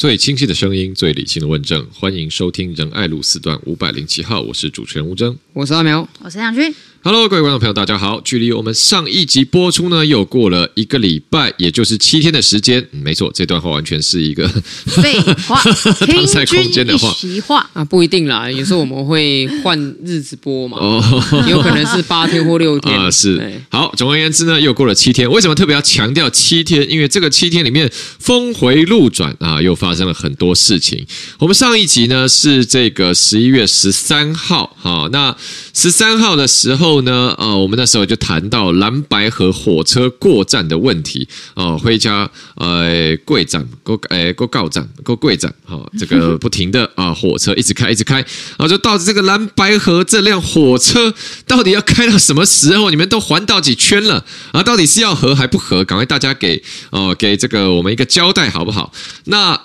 最清晰的声音，最理性的问政，欢迎收听仁爱路四段五百零七号，我是主持人吴峥，我是阿苗，我是杨军。Hello，各位观众朋友，大家好！距离我们上一集播出呢，又过了一个礼拜，也就是七天的时间。嗯、没错，这段话完全是一个废话，当在空间的话，实话啊，不一定啦。有时候我们会换日子播嘛，哦，有可能是八天或六天 啊。是，好，总而言之呢，又过了七天。为什么特别要强调七天？因为这个七天里面峰回路转啊，又发生了很多事情。我们上一集呢是这个十一月十三号，哈，那十三号的时候。后呢？呃，我们那时候就谈到蓝白河火车过站的问题哦，回家呃，贵站，过呃，过告站，过贵站，哈，这个 不停的啊，火车一直开，一直开，然后就到这个蓝白河这辆火车到底要开到什么时候？你们都环到几圈了啊？到底是要合还不合？赶快大家给哦，给这个我们一个交代好不好？那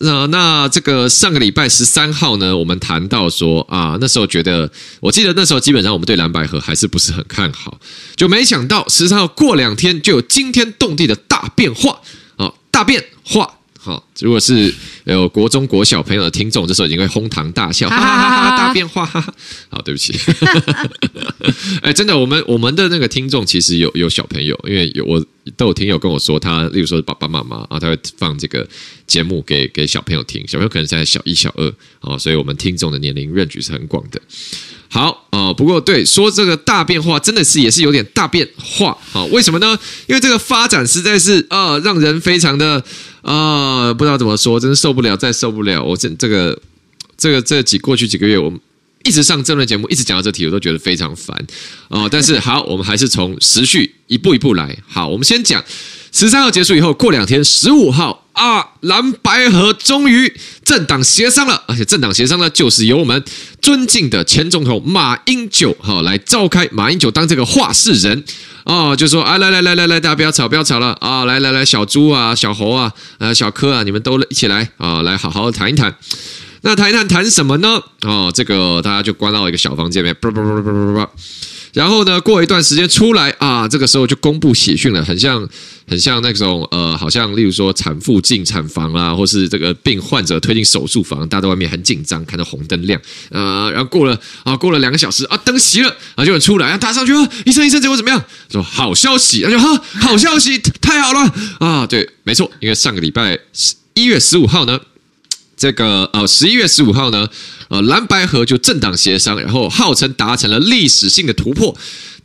呃，那这个上个礼拜十三号呢，我们谈到说啊，那时候觉得，我记得那时候基本上我们对蓝百合。还是不是很看好，就没想到十三号过两天就有惊天动地的大变化啊！大变化，好，如果是有国中国小朋友的听众，这时候已经会哄堂大笑，哈哈哈哈！大变化，哈哈，好，对不起，哎，真的，我们我们的那个听众其实有有小朋友，因为有我都有听友跟我说，他例如说爸爸妈妈啊，他会放这个节目给给小朋友听，小朋友可能现在小一小二啊，所以我们听众的年龄 range 是很广的。好哦，不过对说这个大变化，真的是也是有点大变化啊？为什么呢？因为这个发展实在是啊、呃，让人非常的啊、不知道怎么说，真是受不了，再受不了。我这这个这个这几过去几个月，我一直上政论节目，一直讲到这题，我都觉得非常烦啊、但是好，我们还是从时序一步一步来。好，我们先讲十三号结束以后，过两天十五号。啊，蓝白河终于政党协商了，而且政党协商呢，就是由我们尊敬的前总统马英九哈来召开，马英九当这个话事人啊，就说啊，来来来来来，大家不要吵，不要吵了啊，来来来，小猪啊，小猴啊，呃，小柯啊，你们都一起来啊，来好好谈一谈。那谈一谈谈什么呢？哦，这个大家就关到一个小房间里面，不不不不不不不。然后呢，过一段时间出来啊，这个时候就公布喜讯了，很像很像那种呃，好像例如说产妇进产房啦，或是这个病患者推进手术房，大家在外面很紧张，看到红灯亮，呃，然后过了啊，过了两个小时啊，灯熄了啊，就有人出来啊，打上去啊，医生医生，结果怎么样？说好消息，那就哈，好消息，太好了啊，对，没错，因为上个礼拜一月十五号呢。这个呃，十一月十五号呢，呃，蓝白合就政党协商，然后号称达成了历史性的突破，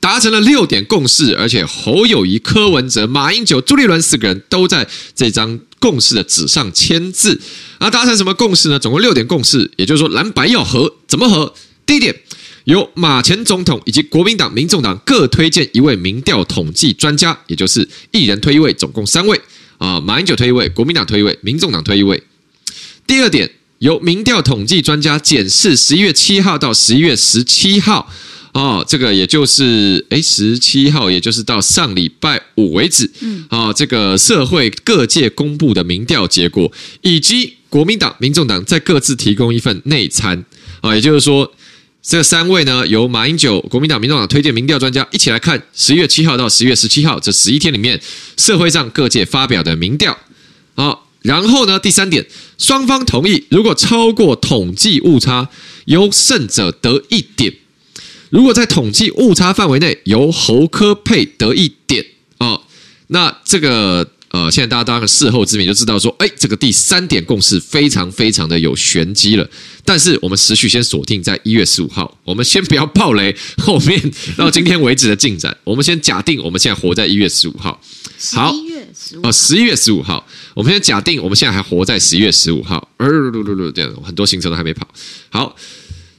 达成了六点共识，而且侯友谊、柯文哲、马英九、朱立伦四个人都在这张共识的纸上签字。啊，达成什么共识呢？总共六点共识，也就是说蓝白要合，怎么合？第一点，由马前总统以及国民党、民众党各推荐一位民调统计专家，也就是一人推一位，总共三位。啊，马英九推一位，国民党推一位，民众党推一位。第二点，由民调统计专家检视十一月七号到十一月十七号，哦，这个也就是诶十七号，也就是到上礼拜五为止，嗯，啊，这个社会各界公布的民调结果，以及国民党、民众党在各自提供一份内参，啊，也就是说，这三位呢，由马英九、国民党、民众党推荐民调专家一起来看十一月七号到十一月十七号这十一天里面，社会上各界发表的民调，啊。然后呢，第三点，双方同意，如果超过统计误差，由胜者得一点；如果在统计误差范围内，由侯柯配得一点。哦，那这个呃，现在大家当然事后之明就知道说，哎，这个第三点共识非常非常的有玄机了。但是我们时序先锁定在一月十五号，我们先不要爆雷，后面到今天为止的进展，我们先假定我们现在活在一月十五号。好，哦，十一月十五号。我们先假定，我们现在还活在十一月十五号，呃，这样很多行程都还没跑。好，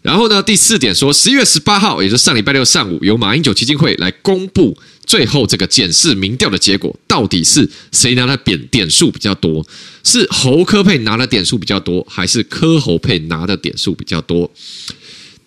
然后呢，第四点说，十一月十八号，也就是上礼拜六上午，由马英九基金会来公布最后这个检视民调的结果，到底是谁拿的点点数比较多？是侯科佩拿的点数比较多，还是柯侯佩拿的点数比较多？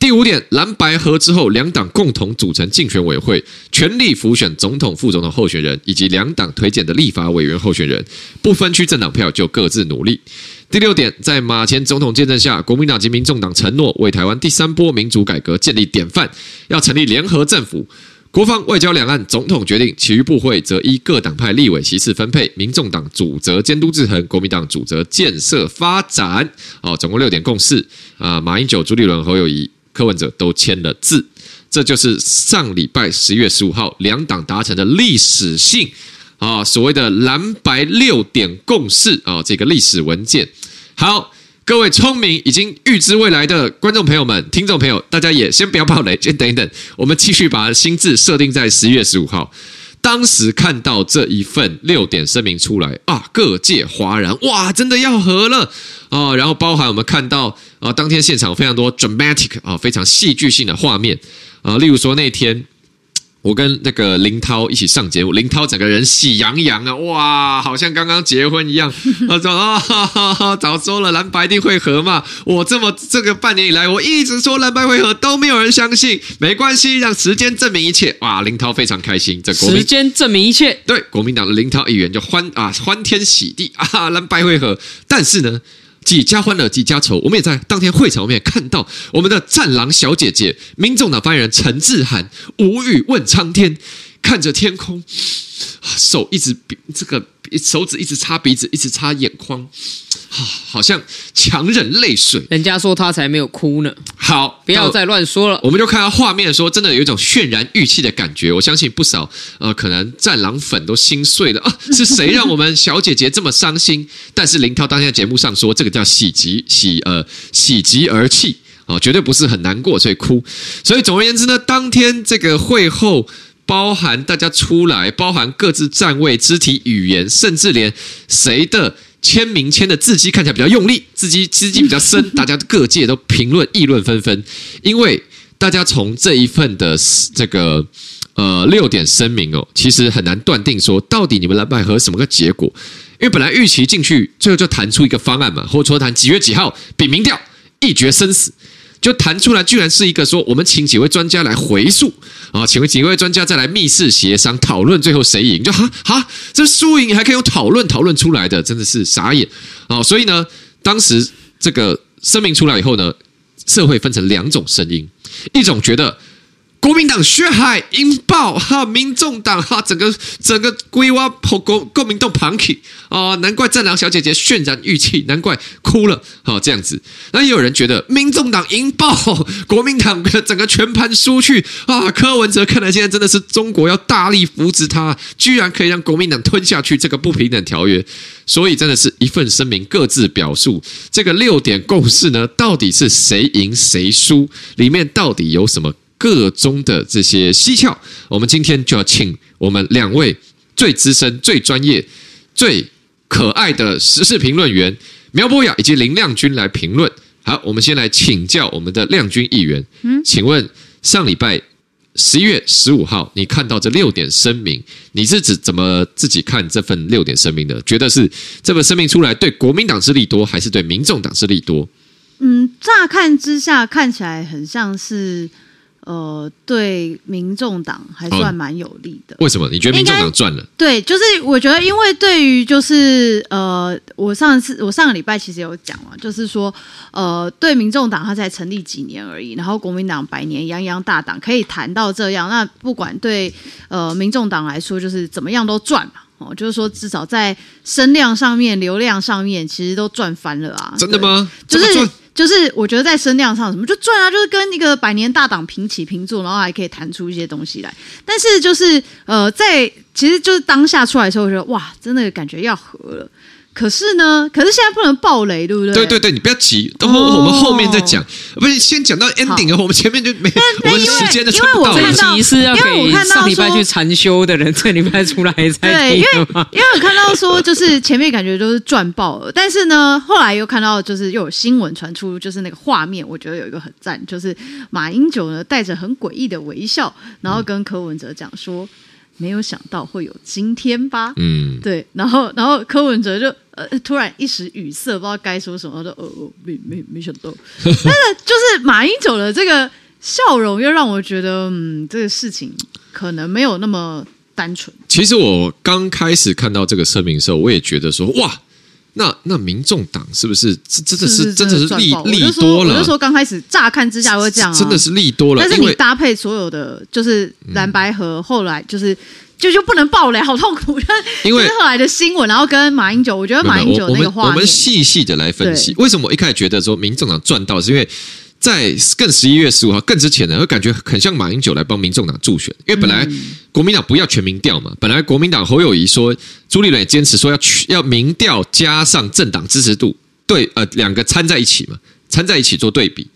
第五点，蓝白合之后，两党共同组成竞选委员会，全力辅选总统、副总统候选人，以及两党推荐的立法委员候选人，不分区政党票就各自努力。第六点，在马前总统见证下，国民党及民众党承诺为台湾第三波民主改革建立典范，要成立联合政府。国防、外交、两岸总统决定，其余部会则依各党派立委席次分配。民众党主责监督制衡，国民党主责建设发展。哦，总共六点共识啊！马英九、朱立伦、侯友谊、柯文哲都签了字。这就是上礼拜十月十五号两党达成的历史性啊，所谓的蓝白六点共识啊，这个历史文件。好，各位聪明已经预知未来的观众朋友们、听众朋友，大家也先不要爆雷，先等一等，我们继续把心智设定在十月十五号。当时看到这一份六点声明出来啊，各界哗然，哇，真的要和了啊！然后包含我们看到啊，当天现场非常多 dramatic 啊，非常戏剧性的画面。啊，例如说那天我跟那个林涛一起上节目，林涛整个人喜洋洋啊，哇，好像刚刚结婚一样。他说啊，早说了蓝白一定会合嘛，我这么这个半年以来，我一直说蓝白会合，都没有人相信。没关系，让时间证明一切。哇，林涛非常开心，这国民时间证明一切。对，国民党的林涛议员就欢啊欢天喜地啊，蓝白会合。但是呢。几家欢乐几家愁，我们也在当天会场，我们也看到我们的战狼小姐姐，民众党发言人陈志涵无语问苍天，看着天空，手一直比这个手指一直擦鼻子，一直擦眼眶。好像强忍泪水，人家说他才没有哭呢。好，不要再乱说了。我们就看到画面说，真的有一种渲然欲泣的感觉。我相信不少呃，可能战狼粉都心碎了啊！是谁让我们小姐姐这么伤心？但是林涛当天在节目上说，这个叫喜极喜呃喜极而泣啊，绝对不是很难过所以哭。所以总而言之呢，当天这个会后，包含大家出来，包含各自站位、肢体语言，甚至连谁的。签名签的字迹看起来比较用力，字迹字迹比较深，大家各界都评论议论纷纷。因为大家从这一份的这个呃六点声明哦，其实很难断定说到底你们蓝白合什么个结果。因为本来预期进去，最后就谈出一个方案嘛，或者说谈几月几号比民调一决生死。就弹出来，居然是一个说，我们请几位专家来回溯啊，请问几位专家再来密室协商讨论，最后谁赢？就哈哈，这输赢还可以用讨论讨论出来的，真的是傻眼啊！所以呢，当时这个声明出来以后呢，社会分成两种声音，一种觉得。国民党血海引爆哈，民众党哈，整个整个龟蛙破国国民党旁起啊，难怪战狼小姐姐渲然欲泣，难怪哭了哈，这样子。那也有人觉得民众党引爆国民党整个全盘输去啊，柯文哲看来现在真的是中国要大力扶植他，居然可以让国民党吞下去这个不平等条约，所以真的是一份声明各自表述这个六点共识呢，到底是谁赢谁输，里面到底有什么？个中的这些蹊跷，我们今天就要请我们两位最资深、最专业、最可爱的时事评论员苗博雅以及林亮君来评论。好，我们先来请教我们的亮君议员。嗯，请问上礼拜十一月十五号，你看到这六点声明，你是指怎么自己看这份六点声明的？觉得是这份声明出来对国民党是利多，还是对民众党是利多？嗯，乍看之下看起来很像是。呃，对民众党还算蛮有利的。为什么？你觉得民众党赚了？对，就是我觉得，因为对于就是呃，我上次我上个礼拜其实有讲了，就是说呃，对民众党他才成立几年而已，然后国民党百年泱泱大党可以谈到这样，那不管对呃民众党来说，就是怎么样都赚嘛。哦，就是说至少在声量上面、流量上面，其实都赚翻了啊！真的吗？就是。就是我觉得在声量上什么就赚啊，就是跟一个百年大党平起平坐，然后还可以弹出一些东西来。但是就是呃，在其实就是当下出来的时候，我觉得哇，真的感觉要合了。可是呢，可是现在不能爆雷，对不对？对对对，你不要急，等会我们后面再讲。不是先讲到 ending 哦，我们前面就没我们时间的撑不到。这一集是要给上礼拜去禅修的人，这礼拜出来才对，因为因为我看到说，就是前面感觉都是赚爆了，但是呢，后来又看到就是又有新闻传出，就是那个画面，我觉得有一个很赞，就是马英九呢带着很诡异的微笑，然后跟柯文哲讲说。没有想到会有今天吧？嗯，对，然后，然后柯文哲就呃突然一时语塞，不知道该说什么，说哦哦没没没想到，但是就是马英九的这个笑容，又让我觉得嗯，这个事情可能没有那么单纯。其实我刚开始看到这个声明的时候，我也觉得说哇。那那民众党是不是真的是真的的是利利多了？我就说刚开始乍看之下会这样，真的是利多了。但是你搭配所有的就是蓝白合，后来就是就就不能爆雷，好痛苦。因为 后来的新闻，然后跟马英九，我觉得马英九那个画面，我们细细的来分析，为什么我一开始觉得说民众党赚到，是因为。在更十一月十五号更之前呢，会感觉很像马英九来帮民众党助选，因为本来国民党不要全民调嘛，本来国民党侯友谊说，朱立伦也坚持说要去要民调加上政党支持度，对，呃，两个掺在一起嘛，掺在一起做对比，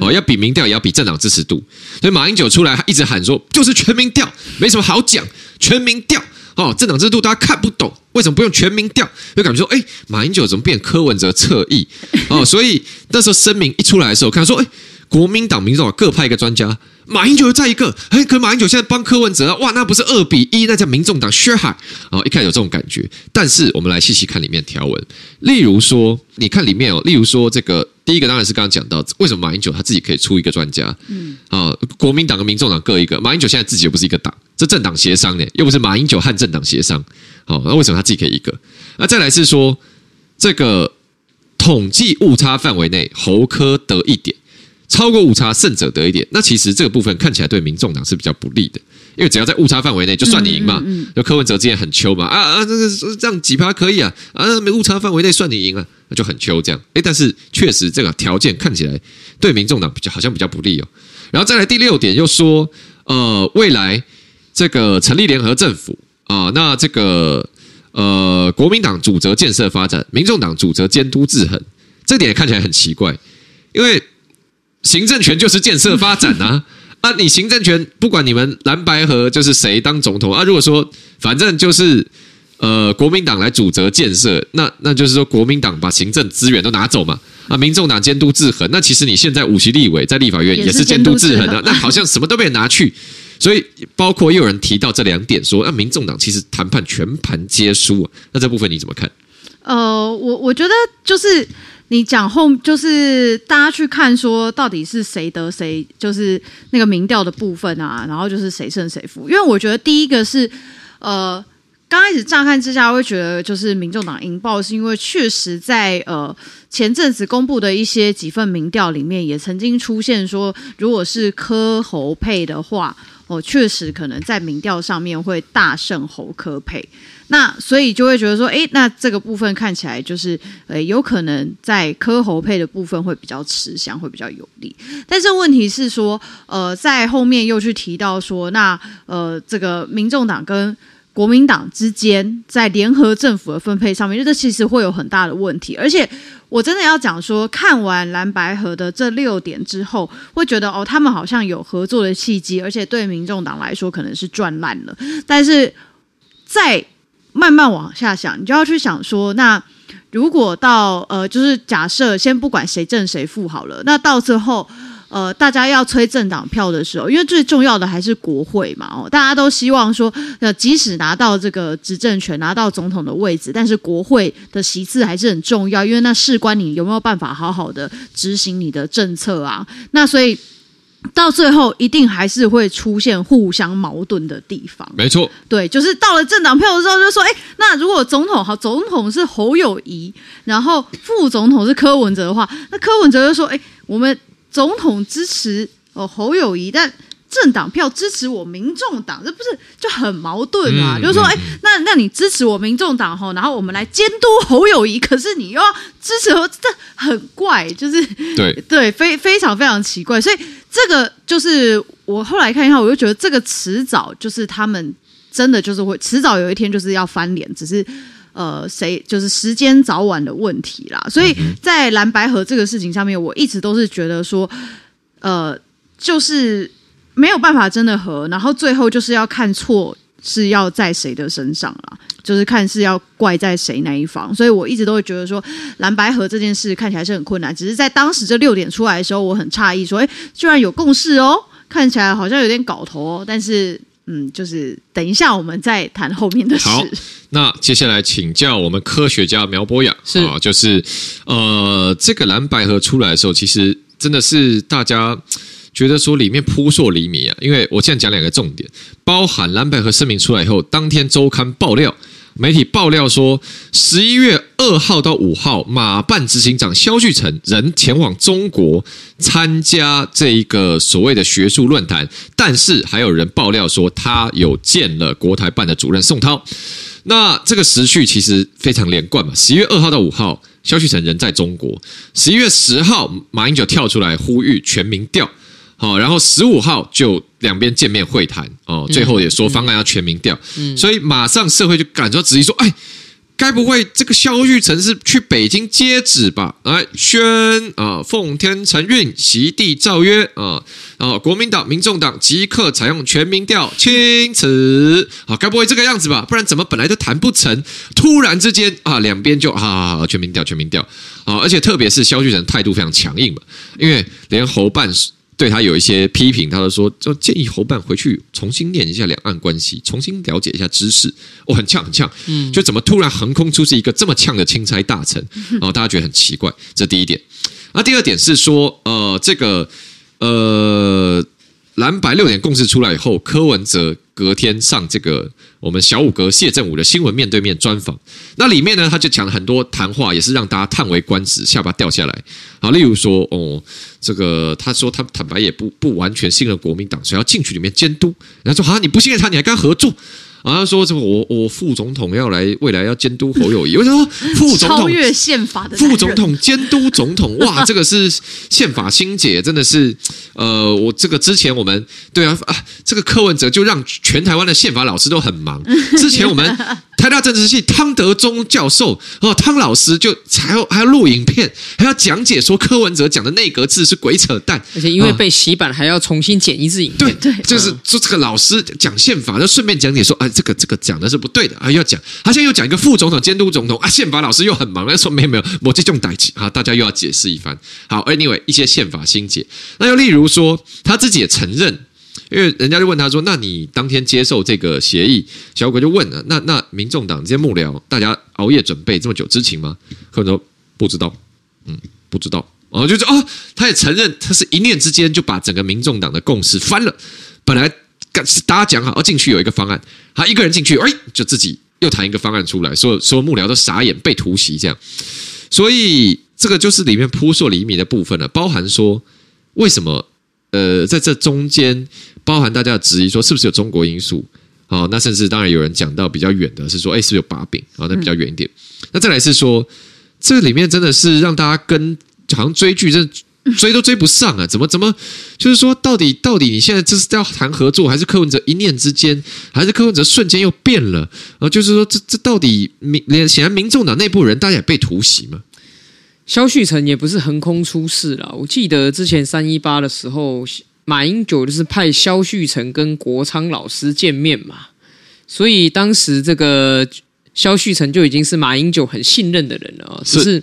哦，要比民调也要比政党支持度，所以马英九出来一直喊说，就是全民调，没什么好讲，全民调。哦，政党制度大家看不懂，为什么不用全民调？就感觉说，哎，马英九怎么变柯文哲侧翼？哦，所以那时候声明一出来的时候，看说，哎，国民党、民众党各派一个专家，马英九又再一个，哎，可马英九现在帮柯文哲，哇，那不是二比一？那叫民众党血海。哦，一开始有这种感觉，但是我们来细细看里面条文，例如说，你看里面哦，例如说这个。第一个当然是刚刚讲到，为什么马英九他自己可以出一个专家？嗯，啊，国民党和民众党各一个，马英九现在自己又不是一个党，这政党协商呢，又不是马英九和政党协商，好，那为什么他自己可以一个？那再来是说，这个统计误差范围内，侯科得一点，超过误差胜者得一点。那其实这个部分看起来对民众党是比较不利的。因为只要在误差范围内，就算你赢嘛。嗯嗯嗯、就柯文哲之前很秋嘛，啊啊，这个这样几趴可以啊，啊，没误差范围内算你赢啊，那就很秋这样。诶，但是确实这个条件看起来对民众党比较好像比较不利哦。然后再来第六点又说，呃，未来这个成立联合政府啊、呃，那这个呃，国民党主责建设发展，民众党主责监督制衡，这点也看起来很奇怪，因为行政权就是建设发展啊。啊，你行政权不管你们蓝白河就是谁当总统啊？如果说反正就是呃国民党来主责建设，那那就是说国民党把行政资源都拿走嘛？啊，民众党监督制衡，那其实你现在五席立委在立法院也是监督制衡的，那好像什么都被拿去。所以包括又有人提到这两点，说啊，民众党其实谈判全盘皆输啊。那这部分你怎么看？呃，我我觉得就是。你讲后就是大家去看说到底是谁得谁，就是那个民调的部分啊，然后就是谁胜谁负。因为我觉得第一个是，呃，刚开始乍看之下会觉得就是民众党赢爆，是因为确实在呃前阵子公布的一些几份民调里面，也曾经出现说，如果是柯侯配的话，哦，确实可能在民调上面会大胜侯柯配。那所以就会觉得说，哎，那这个部分看起来就是，呃，有可能在科侯配的部分会比较吃香，会比较有利。但是问题是说，呃，在后面又去提到说，那呃，这个民众党跟国民党之间在联合政府的分配上面，这其实会有很大的问题。而且我真的要讲说，看完蓝白河的这六点之后，会觉得哦，他们好像有合作的契机，而且对民众党来说可能是赚烂了。但是再慢慢往下想，你就要去想说，那如果到呃，就是假设先不管谁正谁负好了，那到最后呃，大家要催政党票的时候，因为最重要的还是国会嘛，哦，大家都希望说，呃，即使拿到这个执政权，拿到总统的位置，但是国会的席次还是很重要，因为那事关你有没有办法好好的执行你的政策啊，那所以。到最后一定还是会出现互相矛盾的地方。没错，对，就是到了政党票的时候，就说，哎，那如果总统好，总统是侯友谊，然后副总统是柯文哲的话，那柯文哲就说，哎，我们总统支持哦侯友谊，但。政党票支持我民众党，这不是就很矛盾吗？嗯、就是说，哎、欸，那那你支持我民众党吼，然后我们来监督侯友谊，可是你又要支持我，这很怪，就是对 对，非非常非常奇怪。所以这个就是我后来看一下，我就觉得这个迟早就是他们真的就是会迟早有一天就是要翻脸，只是呃谁就是时间早晚的问题啦。所以在蓝白合这个事情上面，我一直都是觉得说，呃，就是。没有办法真的合，然后最后就是要看错是要在谁的身上了，就是看是要怪在谁那一方。所以我一直都会觉得说蓝白合这件事看起来是很困难，只是在当时这六点出来的时候，我很诧异说，哎，居然有共识哦，看起来好像有点搞头哦。但是，嗯，就是等一下我们再谈后面的事。好，那接下来请教我们科学家苗博雅是啊，就是呃，这个蓝白合出来的时候，其实真的是大家。觉得说里面扑朔迷离啊，因为我现在讲两个重点，包含蓝百合声明出来以后，当天周刊爆料，媒体爆料说，十一月二号到五号，马办执行长萧旭岑仍前往中国参加这一个所谓的学术论坛，但是还有人爆料说，他有见了国台办的主任宋涛。那这个时序其实非常连贯嘛。十一月二号到五号，萧旭成人在中国；十一月十号，马英九跳出来呼吁全民调。好，然后十五号就两边见面会谈哦，最后也说方案要全民调，嗯嗯、所以马上社会就感到质疑说，哎，该不会这个萧玉成是去北京接旨吧？来宣啊，奉天承运，席地诏曰啊，然后国民党、民众党即刻采用全民调，钦此。啊，该不会这个样子吧？不然怎么本来就谈不成，突然之间啊，两边就啊全民调，全民调啊，而且特别是萧玉成态度非常强硬嘛，因为连侯办。对他有一些批评，他就说，就建议侯办回去重新念一下两岸关系，重新了解一下知识。哦，很呛，很呛，嗯，就怎么突然横空出世一个这么呛的钦差大臣，然后大家觉得很奇怪。这第一点。那第二点是说，呃，这个，呃。蓝白六点共识出来以后，柯文哲隔天上这个我们小五哥谢振武的新闻面对面专访，那里面呢，他就讲了很多谈话，也是让大家叹为观止，下巴掉下来。好，例如说，哦，这个他说他坦白也不不完全信任国民党，所以要进去里面监督。然后说，啊，你不信任他，你还跟他合作？然后说，什么我我副总统要来，未来要监督侯友谊。我就说，副总统超越宪法的副总统监督总统，哇，这个是宪法新解，真的是。呃，我这个之前我们对啊啊，这个柯文哲就让全台湾的宪法老师都很忙。之前我们。台大政治系汤德宗教授哦，汤老师就还要还要录影片，还要讲解说柯文哲讲的内阁制是鬼扯淡，而且因为被洗版，还要重新剪一次影片。对对，就是说这个老师讲宪法，就顺便讲解说，啊，这个这个讲的是不对的啊，要讲。他现在又讲一个副总统监督总统啊，宪法老师又很忙，他说没有没有，我这种代志啊，大家又要解释一番。好，Anyway，一些宪法新解，那又例如说他自己也承认。因为人家就问他说：“那你当天接受这个协议，小鬼就问了，那那民众党这些幕僚，大家熬夜准备这么久，知情吗？”柯文说：“不知道，嗯，不知道。”哦，就是哦，他也承认，他是一念之间就把整个民众党的共识翻了。本来大家讲好要进去有一个方案，他一个人进去，哎，就自己又谈一个方案出来，所有所有幕僚都傻眼，被突袭这样。所以这个就是里面扑朔迷离的部分了，包含说为什么呃，在这中间。包含大家的质疑，说是不是有中国因素？好，那甚至当然有人讲到比较远的，是说，哎，是不是有把柄？哦，那比较远一点。那再来是说，这里面真的是让大家跟好像追剧，这追都追不上啊！怎么怎么？就是说，到底到底你现在这是要谈合作，还是柯文哲一念之间，还是柯文哲瞬间又变了？啊，就是说，这这到底民连显然民众党内部人大家也被突袭嘛？萧旭成也不是横空出世了。我记得之前三一八的时候。马英九就是派萧旭成跟国昌老师见面嘛，所以当时这个萧旭成就已经是马英九很信任的人了。是，只是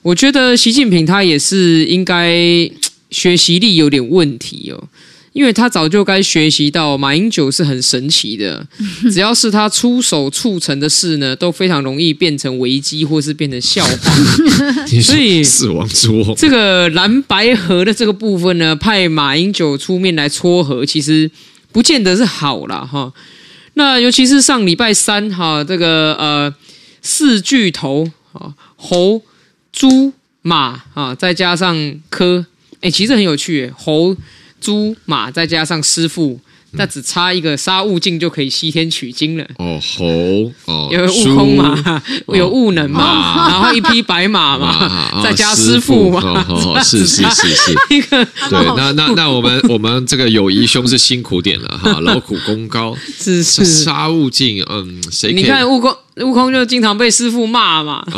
我觉得习近平他也是应该学习力有点问题哦。因为他早就该学习到马英九是很神奇的，只要是他出手促成的事呢，都非常容易变成危机或是变成笑话。所以死亡之握这个蓝白河的这个部分呢，派马英九出面来撮合，其实不见得是好啦哈。那尤其是上礼拜三哈，这个呃四巨头啊猴、猪马啊，再加上科，哎，其实很有趣，侯。猪马再加上师傅，那只差一个杀悟净就可以西天取经了。哦，猴哦，有悟空嘛，有悟能嘛，然后一匹白马嘛，再加师傅嘛，是是是是，对。那那那我们我们这个友谊兄是辛苦点了哈，劳苦功高。是是，杀悟净，嗯，谁？你看悟空，悟空就经常被师傅骂嘛。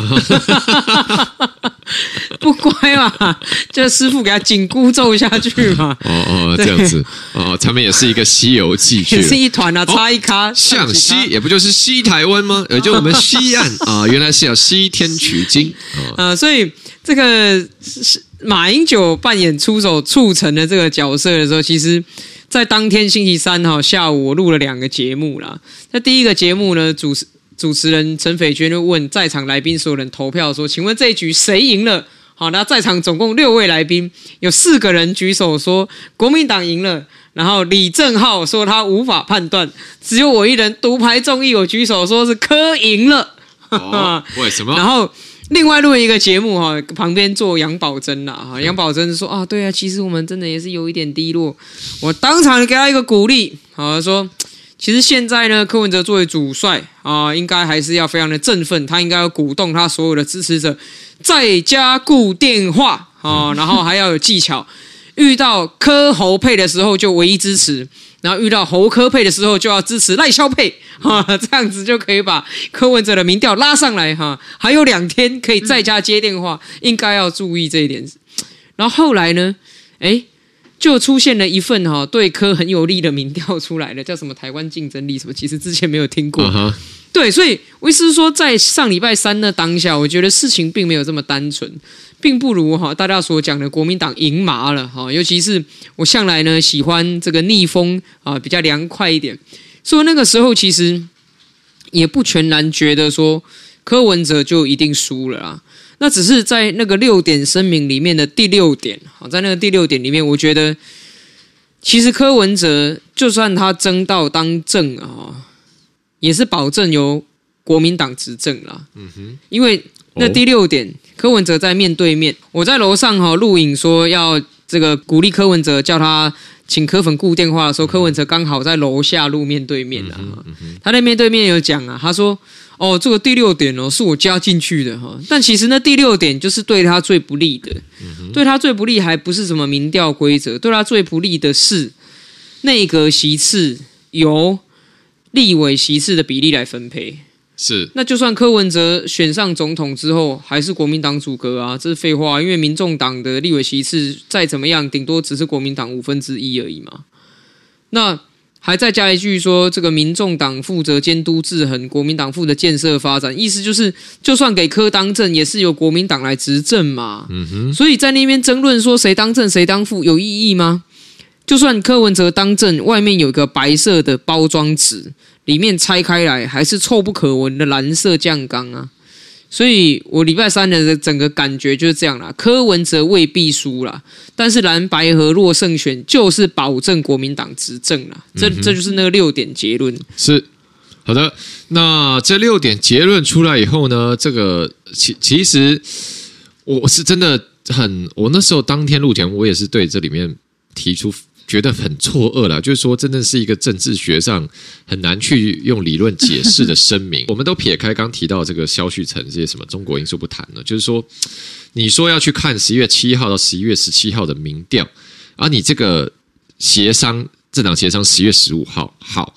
不乖嘛，就师傅给他紧箍咒下去嘛。哦哦，这样子哦，他们也是一个西游记去，也是一团啊，差一咖。向西也不就是西台湾吗？也就我们西岸啊，原来是要西天取经 啊。所以这个是马英九扮演出手促成的这个角色的时候，其实，在当天星期三哈下午，我录了两个节目啦。那第一个节目呢，主持。主持人陈斐娟就问在场来宾所有人投票说：“请问这一局谁赢了？”好，那在场总共六位来宾，有四个人举手说国民党赢了，然后李正浩说他无法判断，只有我一人独排众议，我举手说是柯赢了。哦，为什么？然后另外录一个节目哈，旁边坐杨宝珍啦哈，杨宝珍说啊，对啊，其实我们真的也是有一点低落，我当场给他一个鼓励，好说。其实现在呢，柯文哲作为主帅啊，应该还是要非常的振奋，他应该要鼓动他所有的支持者在家固电话啊，然后还要有技巧，遇到柯侯配的时候就唯一支持，然后遇到侯柯配的时候就要支持赖萧配啊，这样子就可以把柯文哲的民调拉上来哈。还有两天可以在家接电话，应该要注意这一点。然后后来呢，诶就出现了一份哈对柯很有利的民调出来了，叫什么台湾竞争力什么？其实之前没有听过。Uh huh. 对，所以我意思是说，在上礼拜三的当下，我觉得事情并没有这么单纯，并不如哈大家所讲的国民党赢麻了哈。尤其是我向来呢喜欢这个逆风啊，比较凉快一点，所以那个时候其实也不全然觉得说柯文哲就一定输了啦。那只是在那个六点声明里面的第六点，好，在那个第六点里面，我觉得其实柯文哲就算他争到当政啊，也是保证由国民党执政啦。嗯哼，因为那第六点，柯文哲在面对面，我在楼上哈录影说要这个鼓励柯文哲，叫他请柯粉顾电话的时候，柯文哲刚好在楼下路面对面啊，他在面对面有讲啊，他说。哦，这个第六点哦，是我加进去的哈。但其实那第六点就是对他最不利的，对他最不利还不是什么民调规则，对他最不利的是内阁席次由立委席次的比例来分配。是，那就算柯文哲选上总统之后，还是国民党组阁啊，这是废话，因为民众党的立委席次再怎么样，顶多只是国民党五分之一而已嘛。那。还再加一句说，这个民众党负责监督制衡，国民党负责建设发展，意思就是，就算给柯当政，也是由国民党来执政嘛。嗯哼。所以在那边争论说谁当政谁当副有意义吗？就算柯文哲当政，外面有个白色的包装纸，里面拆开来还是臭不可闻的蓝色酱缸啊。所以我礼拜三的整个感觉就是这样啦，柯文哲未必输啦，但是蓝白河若胜选，就是保证国民党执政啦。这这就是那个六点结论。是好的，那这六点结论出来以后呢，这个其其实我是真的很，我那时候当天录前，我也是对这里面提出。觉得很错愕了，就是说，真的是一个政治学上很难去用理论解释的声明。我们都撇开刚提到这个萧旭成这些什么中国因素不谈了，就是说，你说要去看十一月七号到十一月十七号的民调，而你这个协商政党协商十一月十五号，好，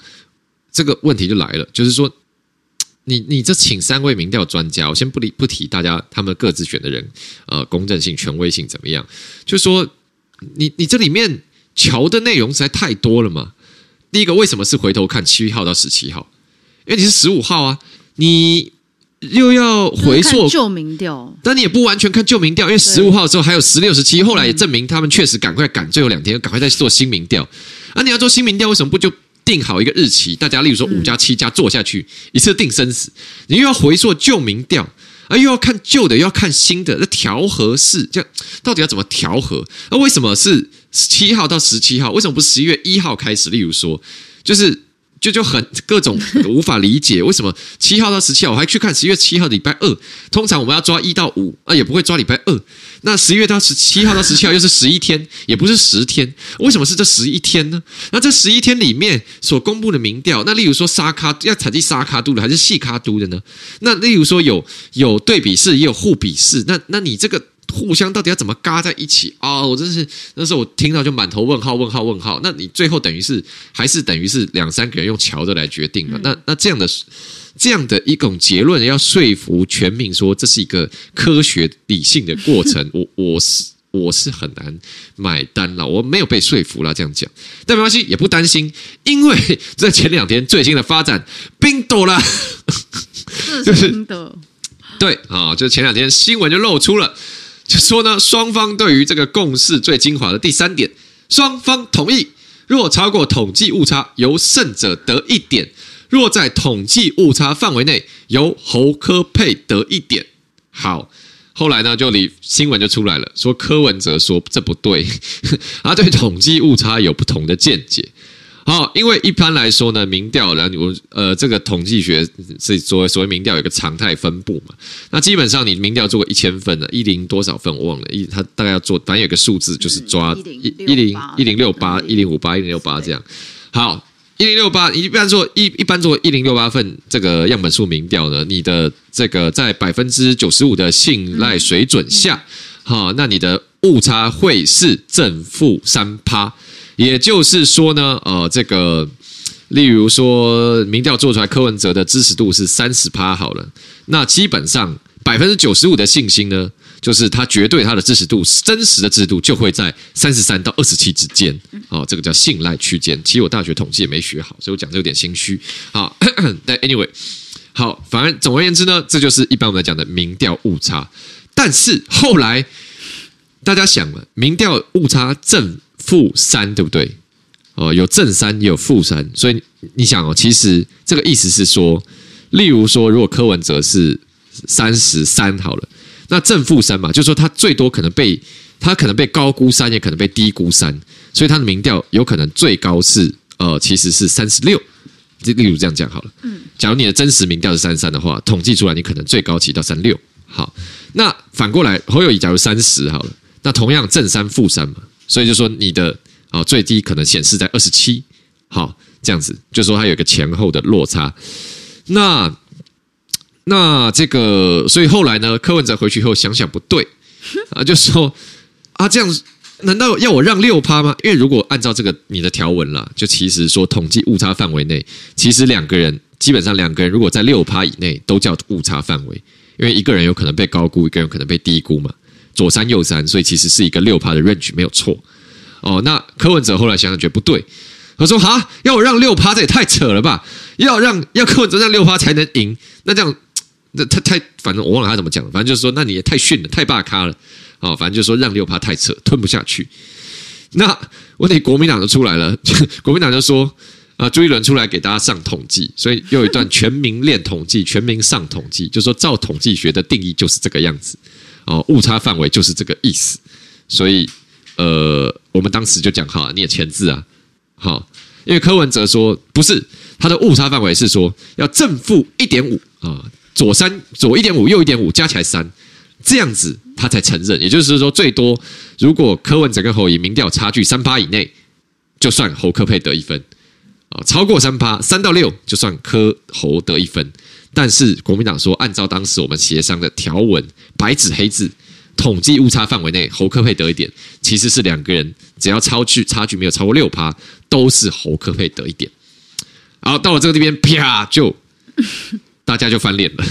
这个问题就来了，就是说，你你这请三位民调专家，我先不理不提大家他们各自选的人，呃，公正性、权威性怎么样？就是说，你你这里面。乔的内容实在太多了嘛。第一个，为什么是回头看七号到十七号？因为你是十五号啊，你又要回溯旧民调，但你也不完全看旧民调，因为十五号之后还有十六、十七，后来也证明他们确实赶快赶最后两天，赶快再做新民调。啊，你要做新民调，为什么不就定好一个日期？大家例如说五加七加做下去，一次定生死。你又要回溯旧民调。啊，又要看旧的，又要看新的，那调和是，这样到底要怎么调和？那为什么是七号到十七号？为什么不是十一月一号开始？例如说，就是。就就很各种 无法理解，为什么七号到十七号我还去看十一月七号的礼拜二？通常我们要抓一到五啊，也不会抓礼拜二。那十一月到十七号到十七号又是十一天，也不是十天，为什么是这十一天呢？那这十一天里面所公布的民调，那例如说沙卡要采计沙卡度的还是细卡度的呢？那例如说有有对比式也有互比式，那那你这个。互相到底要怎么嘎在一起啊、哦？我真是那时候我听到就满头问号，问号，问号。那你最后等于是还是等于是两三个人用乔的来决定了。嗯、那那这样的这样的一种结论，要说服全民说这是一个科学理性的过程，我我是我是很难买单了。我没有被说服了，这样讲，但没关系，也不担心，因为在前两天最新的发展，冰斗了，是 冰的，对啊，就前两天新闻就露出了。就说呢，双方对于这个共识最精华的第三点，双方同意，若超过统计误差，由胜者得一点；若在统计误差范围内，由侯柯配得一点。好，后来呢，就里新闻就出来了，说柯文哲说这不对，他 对统计误差有不同的见解。好，因为一般来说呢，民调然后呃，这个统计学是所谓所谓民调有一个常态分布嘛。那基本上你民调做过一千份的，一零多少份我忘了，一他大概要做，反正有个数字就是抓一一零一零六八一零五八一零六八这样。好，一零六八一般做一一般做一零六八份这个样本数民调呢，你的这个在百分之九十五的信赖水准下，好，那你的误差会是正负三趴。也就是说呢，呃，这个，例如说，民调做出来，柯文哲的支持度是三十趴好了，那基本上百分之九十五的信心呢，就是他绝对他的支持度，真实的制度就会在三十三到二十七之间，哦，这个叫信赖区间。其实我大学统计也没学好，所以我讲这有点心虚。好，但 anyway，好，反正总而言之呢，这就是一般我们来讲的民调误差。但是后来大家想了，民调误差正。负三对不对？哦，有正三也有负三，所以你想哦，其实这个意思是说，例如说，如果柯文哲是三十三好了，那正负三嘛，就是说他最多可能被他可能被高估三，也可能被低估三，所以他的民调有可能最高是呃，其实是三十六。就例如这样讲好了，嗯，假如你的真实民调是三十三的话，统计出来你可能最高起到三六。好，那反过来侯友宜假如三十好了，那同样正三负三嘛。所以就说你的啊最低可能显示在二十七，好这样子，就说它有一个前后的落差。那那这个，所以后来呢，柯文哲回去以后想想不对 啊，就说啊这样，难道要我让六趴吗？因为如果按照这个你的条文啦，就其实说统计误差范围内，其实两个人基本上两个人如果在六趴以内都叫误差范围，因为一个人有可能被高估，一个人可能被低估嘛。左三右三，所以其实是一个六趴的 range 没有错哦。那柯文哲后来想想觉得不对，他说：“哈，要我让六趴，这也太扯了吧？要让要柯文哲让六趴才能赢，那这样那他太反正我忘了他怎么讲，反正就是说，那你也太逊了，太霸咖了哦。反正就是说让六趴太扯，吞不下去。那问题国民党就出来了，国民党就说啊，朱一伦出来给大家上统计，所以又有一段全民练统计，全民上统计，就说照统计学的定义就是这个样子。”哦，误差范围就是这个意思，所以呃，我们当时就讲好，你也签字啊，好，因为柯文哲说不是他的误差范围是说要正负一点五啊，左三左一点五，右一点五，加起来三，这样子他才承认。也就是说，最多如果柯文哲跟侯友宜民调差距三趴以内，就算侯柯配得一分啊，超过三趴，三到六就算柯侯得一分。但是国民党说，按照当时我们协商的条文，白纸黑字，统计误差范围内，侯柯配得一点，其实是两个人只要超距差距没有超过六趴，都是侯柯配得一点。然后到了这个地边，啪就大家就翻脸了。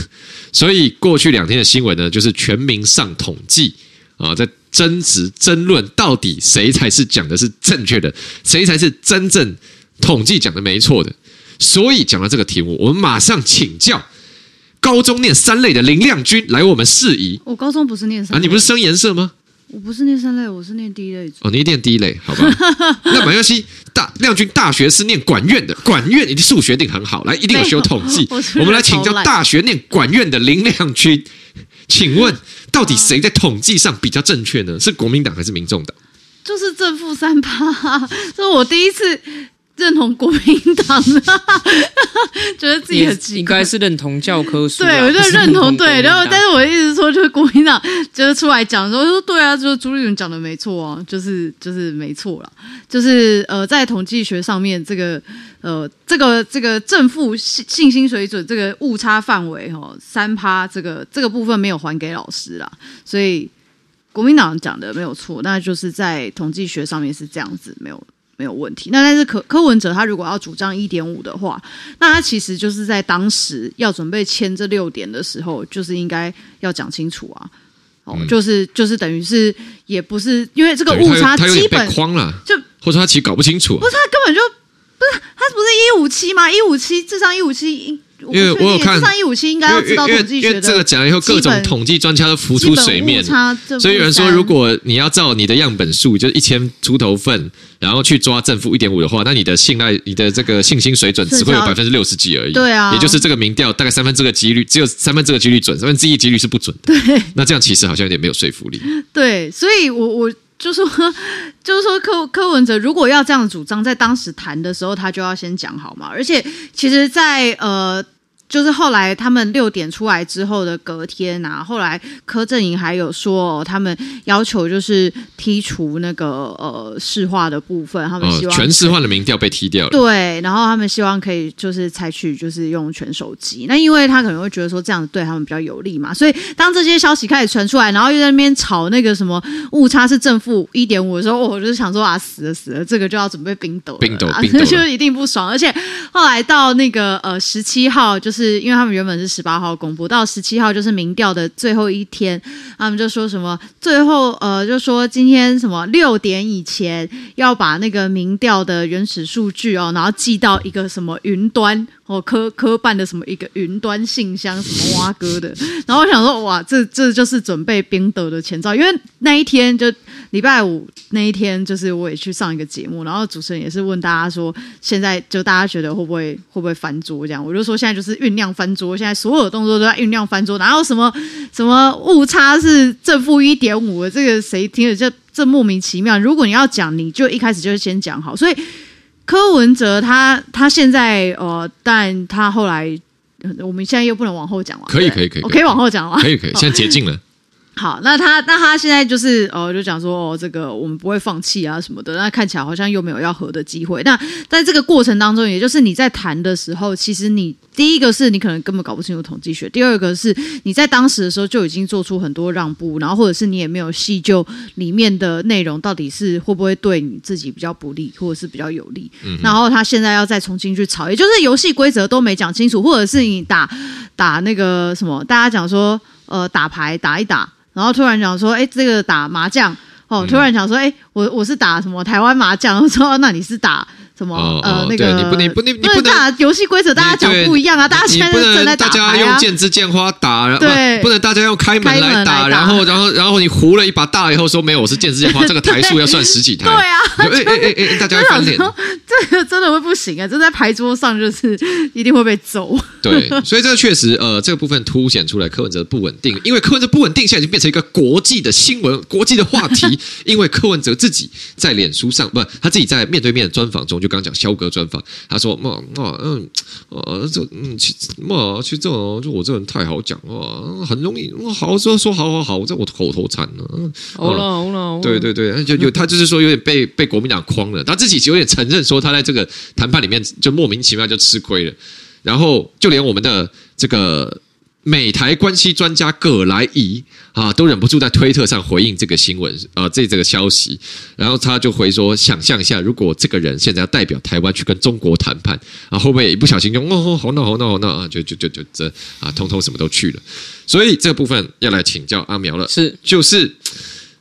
所以过去两天的新闻呢，就是全民上统计啊，在争执争论到底谁才是讲的是正确的，谁才是真正统计讲的没错的。所以讲到这个题目，我们马上请教高中念三类的林亮君来我们释疑。我高中不是念三类，啊，你不是升颜色吗？我不是念三类，我是念第一类。哦，你念第一类，好吧？那马耀西大亮君大学是念管院的，管院一定数学一定很好，来一定有学统计。我，我们来请教大学念管院的林亮君，请问到底谁在统计上比较正确呢？是国民党还是民众党？就是正负三趴，这是我第一次。认同国民党的，觉得自己很奇怪，应该是认同教科书。对，我就认同对，然后但是我一直说，就是国民党就是出来讲说，说对啊，就是朱立伦讲的没错啊，就是就是没错了，就是呃，在统计学上面，这个呃，这个这个正负信信心水准这个误差范围哈，三趴这个这个部分没有还给老师啦，所以国民党讲的没有错，那就是在统计学上面是这样子，没有。没有问题。那但是柯柯文哲他如果要主张一点五的话，那他其实就是在当时要准备签这六点的时候，就是应该要讲清楚啊。哦，嗯、就是就是等于是也不是因为这个误差基本框了，就或者他其实搞不清楚、啊，不是他根本就不是他不是一五七吗？一五七智商一五七因为我有看上一五七应该要知道统计学的，因为这个讲了以后，各种统计专家都浮出水面。所以有人说，如果你要照你的样本数，就是一千出头份，然后去抓正负一点五的话，那你的信赖、你的这个信心水准只会有百分之六十几而已。对啊，也就是这个民调大概三分之个几率，只有三分之个几率准，三分之一几率是不准的。对，那这样其实好像有点没有说服力。对，所以我我就是说，就是说柯柯文哲如果要这样主张，在当时谈的时候，他就要先讲好嘛。而且，其实，在呃。就是后来他们六点出来之后的隔天啊，后来柯震营还有说，哦，他们要求就是剔除那个呃市话的部分，他们希望，哦，全市话的民调被踢掉了。对，然后他们希望可以就是采取就是用全手机，那因为他可能会觉得说这样子对他们比较有利嘛，所以当这些消息开始传出来，然后又在那边吵那个什么误差是正负一点五的时候，哦，我就想说啊，死了死了，这个就要准备冰斗，冰斗，冰斗，就一定不爽。而且后来到那个呃十七号就是。是因为他们原本是十八号公布，到十七号就是民调的最后一天，他们就说什么最后呃，就说今天什么六点以前要把那个民调的原始数据哦，然后寄到一个什么云端。哦，科科办的什么一个云端信箱，什么挖哥的，然后我想说，哇，这这就是准备冰斗的前兆，因为那一天就礼拜五那一天，就是我也去上一个节目，然后主持人也是问大家说，现在就大家觉得会不会会不会翻桌这样，我就说现在就是酝酿翻桌，现在所有的动作都在酝酿翻桌，哪有 什么什么误差是正负一点五的，这个谁听了这这莫名其妙，如果你要讲，你就一开始就是先讲好，所以。柯文哲他他现在呃，但他后来，我们现在又不能往后讲了。可以可以可以，我可以往后讲了。可以可以，现在解禁了。好，那他那他现在就是哦，就讲说哦，这个我们不会放弃啊什么的。那看起来好像又没有要和的机会。那在这个过程当中，也就是你在谈的时候，其实你第一个是你可能根本搞不清楚统计学，第二个是你在当时的时候就已经做出很多让步，然后或者是你也没有细究里面的内容到底是会不会对你自己比较不利，或者是比较有利。嗯、然后他现在要再重新去吵，也就是游戏规则都没讲清楚，或者是你打打那个什么，大家讲说呃打牌打一打。然后突然讲说，哎，这个打麻将，哦，突然讲说，哎，我我是打什么台湾麻将，我说那你是打。什么呃那个你不你不你不能游戏规则大家讲不一样啊，大家现在正在啊，大家用剑之剑花打，对，不能大家用开门来打，然后然后然后你胡了一把大以后说没有我是剑之剑花，这个台数要算十几台，对啊，哎哎哎大家会翻脸，这个真的会不行啊，这在牌桌上就是一定会被揍。对，所以这个确实呃这个部分凸显出来柯文哲不稳定，因为柯文哲不稳定现在已经变成一个国际的新闻、国际的话题，因为柯文哲自己在脸书上不他自己在面对面的专访中就刚讲萧哥专访。他说：“嘛嘛嗯呃这嗯其嘛其实这种就我这人太好讲哇，很容易我好说说好好好，这我口头禅了。好了好了，对对对，就有他就是说有点被被国民党框了，他自己有点承认说他在这个谈判里面就莫名其妙就吃亏了，然后就连我们的这个。”美台关系专家葛莱仪啊，都忍不住在推特上回应这个新闻啊，这这个消息，然后他就回说：想象一下，如果这个人现在要代表台湾去跟中国谈判啊，会不会一不小心就哦好闹好闹好闹啊，就就就就这啊，通通什么都去了。所以这个部分要来请教阿苗了，是就是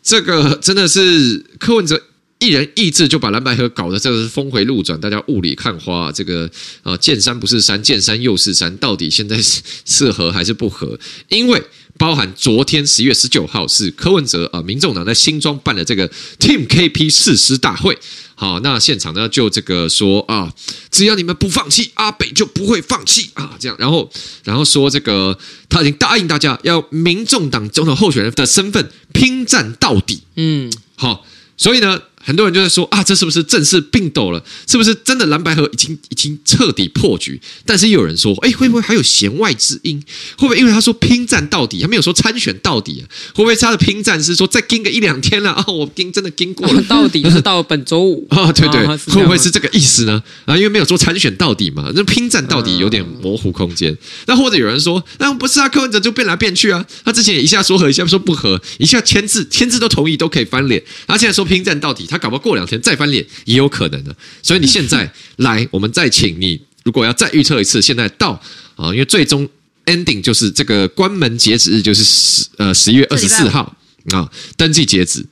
这个真的是柯文哲。一人意志就把蓝白河搞得这个是峰回路转，大家雾里看花。这个啊，见山不是山，见山又是山，到底现在是是合还是不合？因为包含昨天十一月十九号是柯文哲啊，民众党在新庄办的这个 Team KP 誓师大会。好，那现场呢就这个说啊，只要你们不放弃，阿北就不会放弃啊。这样，然后然后说这个他已经答应大家要民众党总统候选人的身份拼战到底。嗯，好，所以呢。很多人就在说啊，这是不是正式并斗了？是不是真的蓝白河已经已经彻底破局？但是又有人说，哎，会不会还有弦外之音？会不会因为他说拼战到底，他没有说参选到底啊？会不会他的拼战是说再盯个一两天了啊？我盯真的盯过了，到底是到本周五啊？对对，会不会是这个意思呢？啊，因为没有说参选到底嘛，那拼战到底有点模糊空间。那或者有人说，那不是啊，柯文哲就变来变去啊？他之前也一下说合，一下说不合，一下签字签字都同意都可以翻脸，他现在说拼战到底，他。搞不好过两天再翻脸也有可能的，所以你现在来，我们再请你，如果要再预测一次，现在到啊，因为最终 ending 就是这个关门截止日就是十呃十一月二十四号啊，登记截止。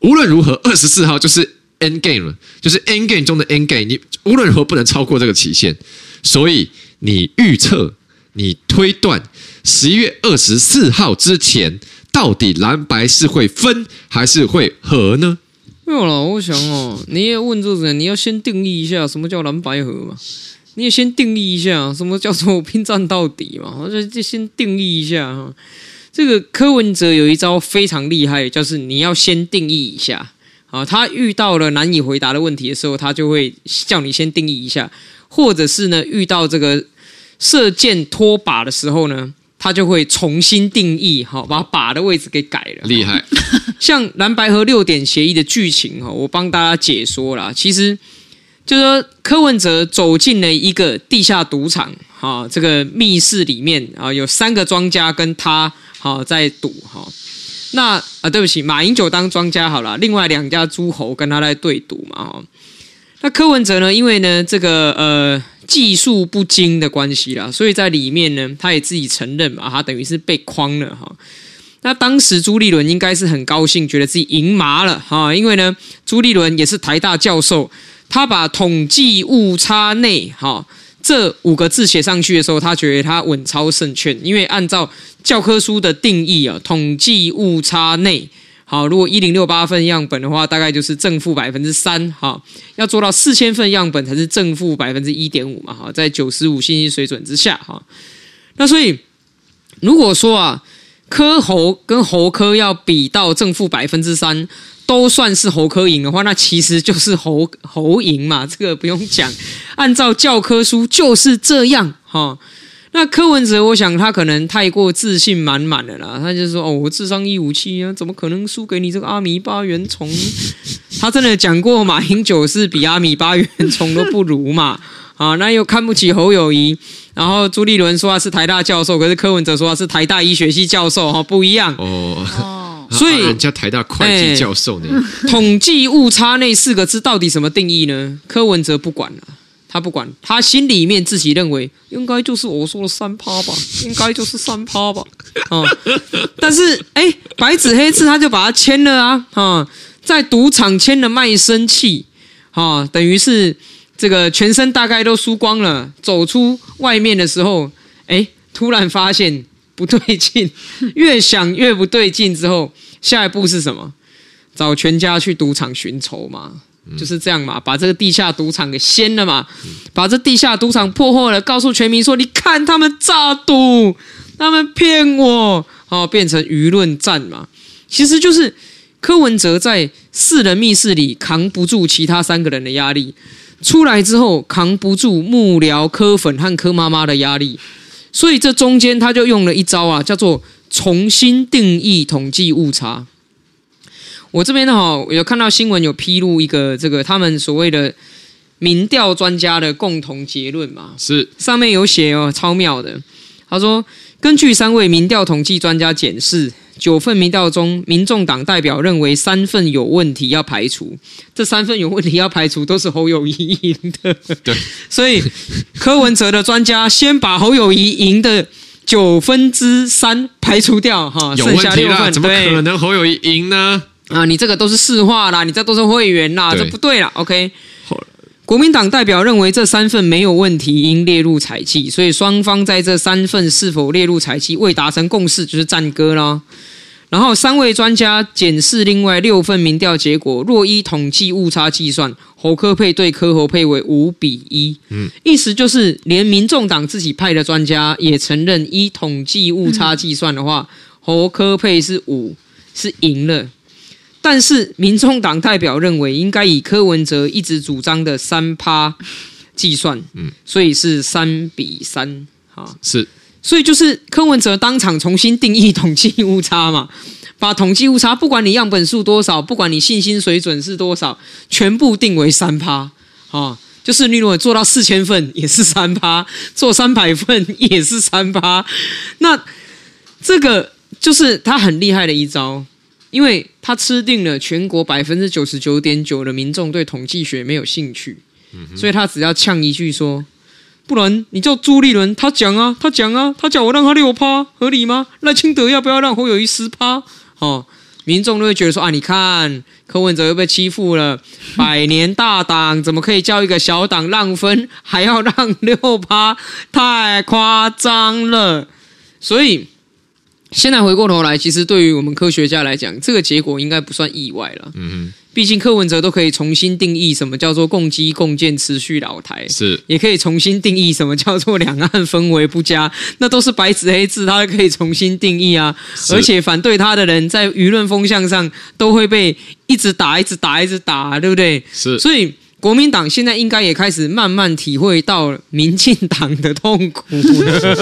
无论如何，二十四号就是 end game 了，就是 end game 中的 end game，你无论如何不能超过这个期限，所以你预测你推断十一月二十四号之前，到底蓝白是会分还是会合呢？没有了，我想哦，你也问这个，你要先定义一下什么叫蓝白合嘛？你也先定义一下什么叫做拼战到底嘛？我就先定义一下哈。这个柯文哲有一招非常厉害，就是你要先定义一下啊。他遇到了难以回答的问题的时候，他就会叫你先定义一下，或者是呢，遇到这个射箭脱靶的时候呢。他就会重新定义，哈，把靶的位置给改了，厉害。像蓝白河六点协议的剧情，哈，我帮大家解说啦。其实，就是说柯文哲走进了一个地下赌场，哈，这个密室里面啊，有三个庄家跟他，哈，在赌，哈。那啊，对不起，马英九当庄家好了，另外两家诸侯跟他在对赌嘛，哈。那柯文哲呢，因为呢，这个呃。技术不精的关系啦，所以在里面呢，他也自己承认嘛，他等于是被框了哈。那当时朱立伦应该是很高兴，觉得自己赢麻了哈，因为呢，朱立伦也是台大教授，他把统计误差内哈这五个字写上去的时候，他觉得他稳操胜券，因为按照教科书的定义啊，统计误差内。好，如果一零六八份样本的话，大概就是正负百分之三。哈，要做到四千份样本才是正负百分之一点五嘛。哈，在九十五信息水准之下，哈。那所以，如果说啊，科侯跟侯科要比到正负百分之三，都算是猴科赢的话，那其实就是猴猴赢嘛。这个不用讲，按照教科书就是这样。哈。那柯文哲，我想他可能太过自信满满的啦，他就说：“哦，我智商一五七啊，怎么可能输给你这个阿米巴原虫？” 他真的讲过马英九是比阿米巴原虫都不如嘛？啊，那又看不起侯友谊，然后朱立伦说他是台大教授，可是柯文哲说他是台大医学系教授，哈，不一样哦。所以人家台大会计教授呢？统计误差那四个字到底什么定义呢？柯文哲不管了。他不管，他心里面自己认为应该就是我说的三趴吧，应该就是三趴吧，啊、嗯！但是哎，白纸黑字他就把它签了啊，啊，在赌场签了卖身契，啊，等于是这个全身大概都输光了，走出外面的时候，哎，突然发现不对劲，越想越不对劲，之后下一步是什么？找全家去赌场寻仇嘛。就是这样嘛，把这个地下赌场给掀了嘛，把这地下赌场破获了，告诉全民说：“你看他们诈赌，他们骗我。”哦，变成舆论战嘛。其实就是柯文哲在四人密室里扛不住其他三个人的压力，出来之后扛不住幕僚柯粉和柯妈妈的压力，所以这中间他就用了一招啊，叫做重新定义统计误差。我这边呢，哈，有看到新闻有披露一个这个他们所谓的民调专家的共同结论嘛，是上面有写哦，超妙的。他说，根据三位民调统计专家检视，九份民调中，民众党代表认为三份有问题要排除，这三份有问题要排除都是侯友谊赢的。对，所以柯文哲的专家先把侯友谊赢的九分之三排除掉，哈，剩下六份，怎么可能侯友谊赢呢？啊，你这个都是市话啦，你这都是会员啦，这不对啦。OK，国民党代表认为这三份没有问题，应列入采计，所以双方在这三份是否列入采计未达成共识，就是战歌啦。然后三位专家检视另外六份民调结果，若依统计误差计算，侯科配对柯侯配为五比一。嗯，意思就是连民众党自己派的专家也承认，依统计误差计算的话，侯科配是五，是赢了。但是，民众党代表认为应该以柯文哲一直主张的三趴计算，嗯，所以是三比三，啊，是，所以就是柯文哲当场重新定义统计误差嘛，把统计误差，不管你样本数多少，不管你信心水准是多少，全部定为三趴，啊，就是你如果做到四千份也是三趴，做三百份也是三趴，那这个就是他很厉害的一招。因为他吃定了全国百分之九十九点九的民众对统计学没有兴趣，所以他只要呛一句说：“不然你叫朱立伦，他讲啊，他讲啊，他叫我让他六趴，合理吗？赖清德要不要让侯友谊十趴？哦，民众都会觉得说啊，你看柯文哲又被欺负了，百年大党怎么可以叫一个小党让分，还要让六趴，太夸张了。所以现在回过头来，其实对于我们科学家来讲，这个结果应该不算意外了。嗯哼。毕竟柯文哲都可以重新定义什么叫做共机共建持续老台，是也可以重新定义什么叫做两岸氛围不佳，那都是白纸黑字，他可以重新定义啊。而且反对他的人在舆论风向上都会被一直打、一直打、一直打，对不对？是，所以。国民党现在应该也开始慢慢体会到民进党的痛苦了。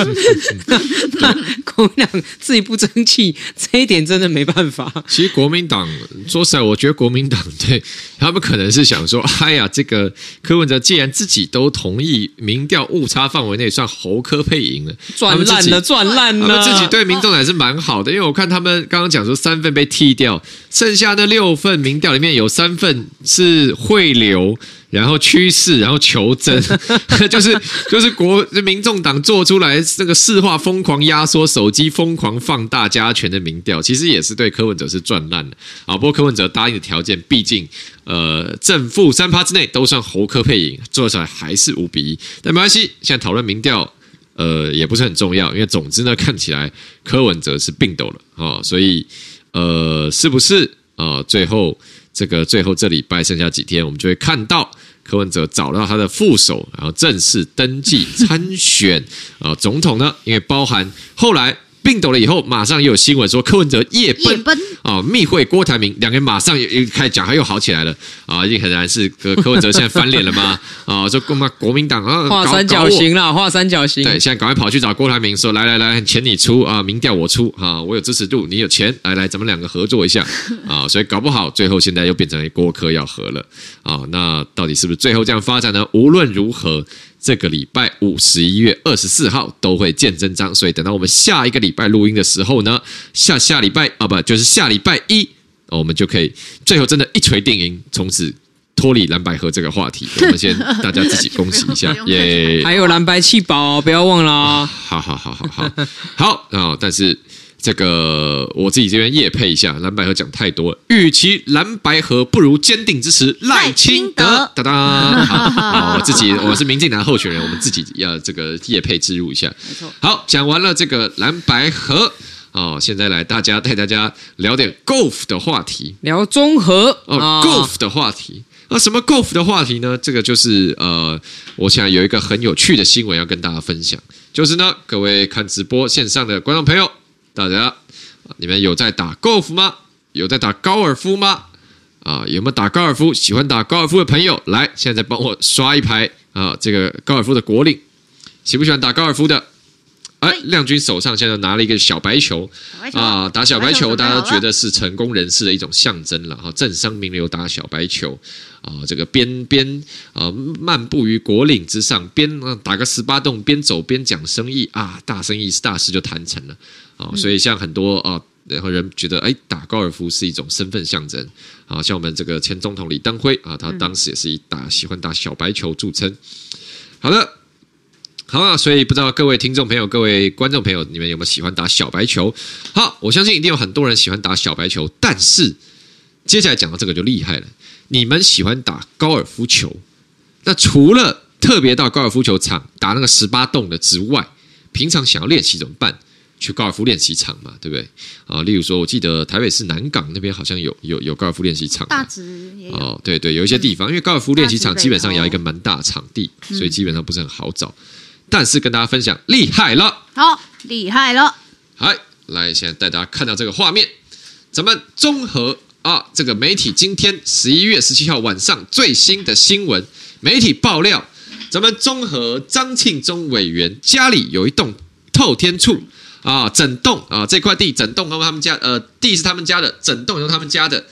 国民党自己不争气，这一点真的没办法。其实国民党说实在，我觉得国民党对他们可能是想说：哎呀，这个柯文哲既然自己都同意民调误差范围内算侯科配赢了，赚烂了，赚烂了。他们自己对民众还是蛮好的，因为我看他们刚刚讲说三份被剔掉，剩下那六份民调里面有三份是汇流。然后趋势，然后求真，就是就是国民众党做出来这个市话疯狂压缩，手机疯狂放大加权的民调，其实也是对柯文哲是赚烂的啊。不过柯文哲答应的条件，毕竟呃正负三趴之内都算侯柯配赢，做出来还是五比一。但没关系，现在讨论民调，呃也不是很重要，因为总之呢，看起来柯文哲是病倒了啊，所以呃是不是啊？最后。这个最后这礼拜剩下几天，我们就会看到柯文哲找到他的副手，然后正式登记参选啊总统呢，因为包含后来。病倒了以后，马上又有新闻说柯文哲夜奔啊、哦，密会郭台铭，两个人马上又开始讲，他又好起来了啊，一定很难是柯柯文哲现在翻脸了吗？啊，说国嘛国民党啊，画三角形了，画三角形。对，现在赶快跑去找郭台铭说，来来来，钱你出啊，民调我出啊，我有支持度，你有钱，来来，咱们两个合作一下 啊，所以搞不好最后现在又变成郭柯要合了啊，那到底是不是最后这样发展呢？无论如何。这个礼拜五，十一月二十四号都会见真章，所以等到我们下一个礼拜录音的时候呢，下下礼拜啊，不就是下礼拜一，我们就可以最后真的一锤定音，从此脱离蓝百合这个话题。我们先大家自己恭喜一下，耶！还有蓝白气保，不要忘了啊！好好好好好好啊！但是。这个我自己这边夜配一下，蓝白合讲太多了，与其蓝白合，不如坚定支持赖清德。哒哒，好，好，我自己我是民进党候选人，我们自己要这个夜配植入一下。没错，好，讲完了这个蓝白合，哦，现在来大家带大家聊点 golf 的话题，聊综合哦，哦，golf 的话题啊，什么 golf 的话题呢？这个就是呃，我想有一个很有趣的新闻要跟大家分享，就是呢，各位看直播线上的观众朋友。大家，你们有在打 golf 吗？有在打高尔夫吗？啊，有没有打高尔夫？喜欢打高尔夫的朋友，来，现在帮我刷一排啊！这个高尔夫的国领，喜不喜欢打高尔夫的？哎，亮君手上现在拿了一个小白球啊，打小白球，大家都觉得是成功人士的一种象征了哈。政商名流打小白球啊，这个边边啊漫步于国领之上，边打个十八洞，边走边讲生意啊，大生意是大事就谈成了啊。所以像很多啊，然后人觉得哎，打高尔夫是一种身份象征啊。像我们这个前总统李登辉啊，他当时也是以打喜欢打小白球著称。好的。好啊，所以不知道各位听众朋友、各位观众朋友，你们有没有喜欢打小白球？好，我相信一定有很多人喜欢打小白球，但是接下来讲到这个就厉害了。你们喜欢打高尔夫球，那除了特别到高尔夫球场打那个十八洞的之外，平常想要练习怎么办？去高尔夫练习场嘛，对不对？啊，例如说，我记得台北市南港那边好像有有有高尔夫练习场，大直也有。哦，对对，有一些地方，因为高尔夫练习场基本上也要一个蛮大场地，所以基本上不是很好找。但是跟大家分享，厉害了，好厉害了！来，来，现在带大家看到这个画面，咱们综合啊，这个媒体今天十一月十七号晚上最新的新闻，媒体爆料，咱们综合张庆忠委员家里有一栋透天厝啊，整栋啊这块地整栋都他们家，呃，地是他们家的，整栋都他们家的，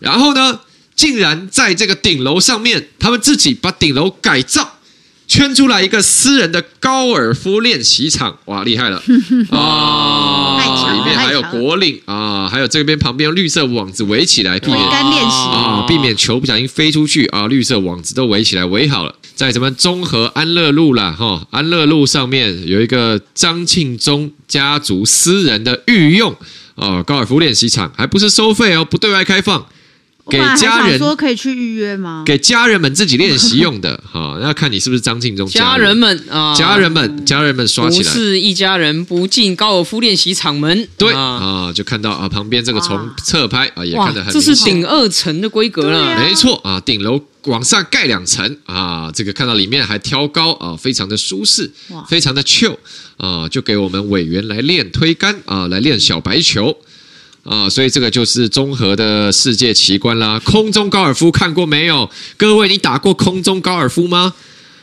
然后呢，竟然在这个顶楼上面，他们自己把顶楼改造。圈出来一个私人的高尔夫练习场，哇，厉害了 啊！里面还有果岭啊，还有这边旁边用绿色网子围起来，避免啊，避免球不小心飞出去啊，绿色网子都围起来，围好了。在什么中和安乐路啦，哈，安乐路上面有一个张庆忠家族私人的御用哦，高尔夫练习场还不是收费哦，不对外开放。给家人说可以去预约吗？给家人们自己练习用的，哈，要看你是不是张敬忠家人。们啊，家人们，家人们刷起来，不是一家人不进高尔夫练习场门。对啊，就看到啊，旁边这个从侧拍啊，也看得很这是顶二层的规格了，没错啊，顶楼往上盖两层啊，这个看到里面还挑高啊，非常的舒适，非常的 chill 啊，就给我们委员来练推杆啊，来练小白球。啊，所以这个就是综合的世界奇观啦。空中高尔夫看过没有？各位，你打过空中高尔夫吗？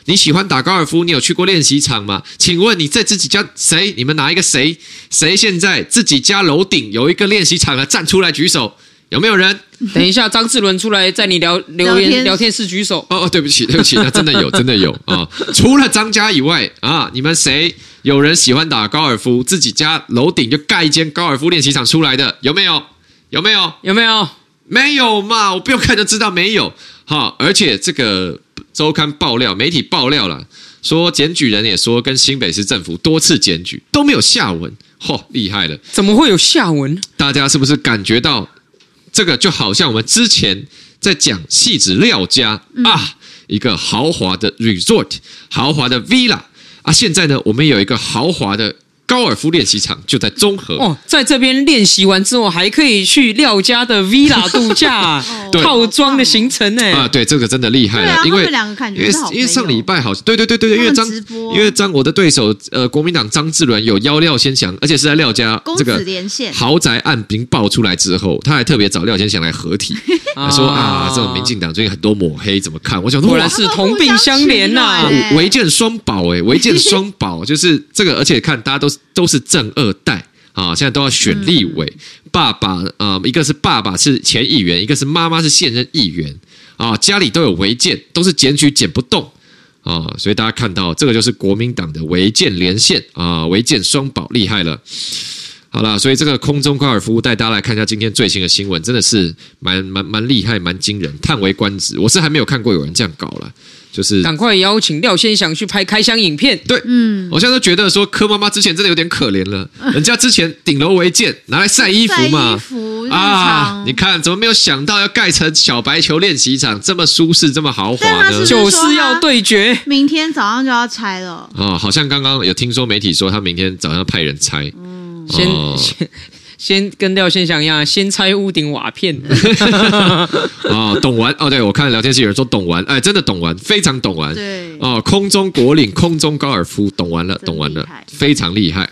你喜欢打高尔夫？你有去过练习场吗？请问你在自己家谁？你们哪一个谁？谁现在自己家楼顶有一个练习场啊？站出来举手，有没有人？等一下，张志伦出来在你聊留言聊天室举手。哦哦，对不起，对不起，那真的有，真的有啊！除了张家以外啊，你们谁？有人喜欢打高尔夫，自己家楼顶就盖一间高尔夫练习场出来的，有没有？有没有？有没有？没有嘛？我不用看就知道没有。哈，而且这个周刊爆料，媒体爆料了，说检举人也说跟新北市政府多次检举都没有下文。嚯，厉害了！怎么会有下文？大家是不是感觉到这个就好像我们之前在讲戏子廖家、嗯、啊，一个豪华的 resort，豪华的 villa。啊，现在呢，我们有一个豪华的高尔夫练习场，就在中和。哦，在这边练习完之后，还可以去廖家的 villa 度假 套装的行程呢。啊，对，这个真的厉害了，因为因为因为上礼拜好，对对对对对，因为张因为张我的对手呃，国民党张志伦有邀廖先祥，而且是在廖家这个豪宅案兵爆出来之后，他还特别找廖先祥来合体。他说啊，这种民进党最近很多抹黑，怎么看？我想说，果然是同病相怜呐，违建双宝哎，违建双宝就是这个，而且看大家都都是正二代啊，现在都要选立委，爸爸啊，一个是爸爸是前议员，一个是妈妈是现任议员啊，家里都有违建，都是检举检不动啊，所以大家看到这个就是国民党的违建连线啊，违建双保厉害了。好了，所以这个空中高尔夫带大家来看一下今天最新的新闻，真的是蛮蛮蛮厉害、蛮惊人、叹为观止。我是还没有看过有人这样搞了，就是赶快邀请廖先祥去拍开箱影片。对，嗯，我现在都觉得说柯妈妈之前真的有点可怜了，人家之前顶楼违建拿来晒衣服嘛，服啊，你看怎么没有想到要盖成小白球练习场，这么舒适、这么豪华呢？就是要对决，明天早上就要拆了。哦，好像刚刚有听说媒体说他明天早上要派人拆。嗯先先先跟廖先祥一样，先拆屋顶瓦片。哦，懂玩哦，对，我看聊天室有人说懂玩，哎，真的懂玩，非常懂玩。对哦，空中国岭，空中高尔夫，懂完了，懂完了，非常厉害。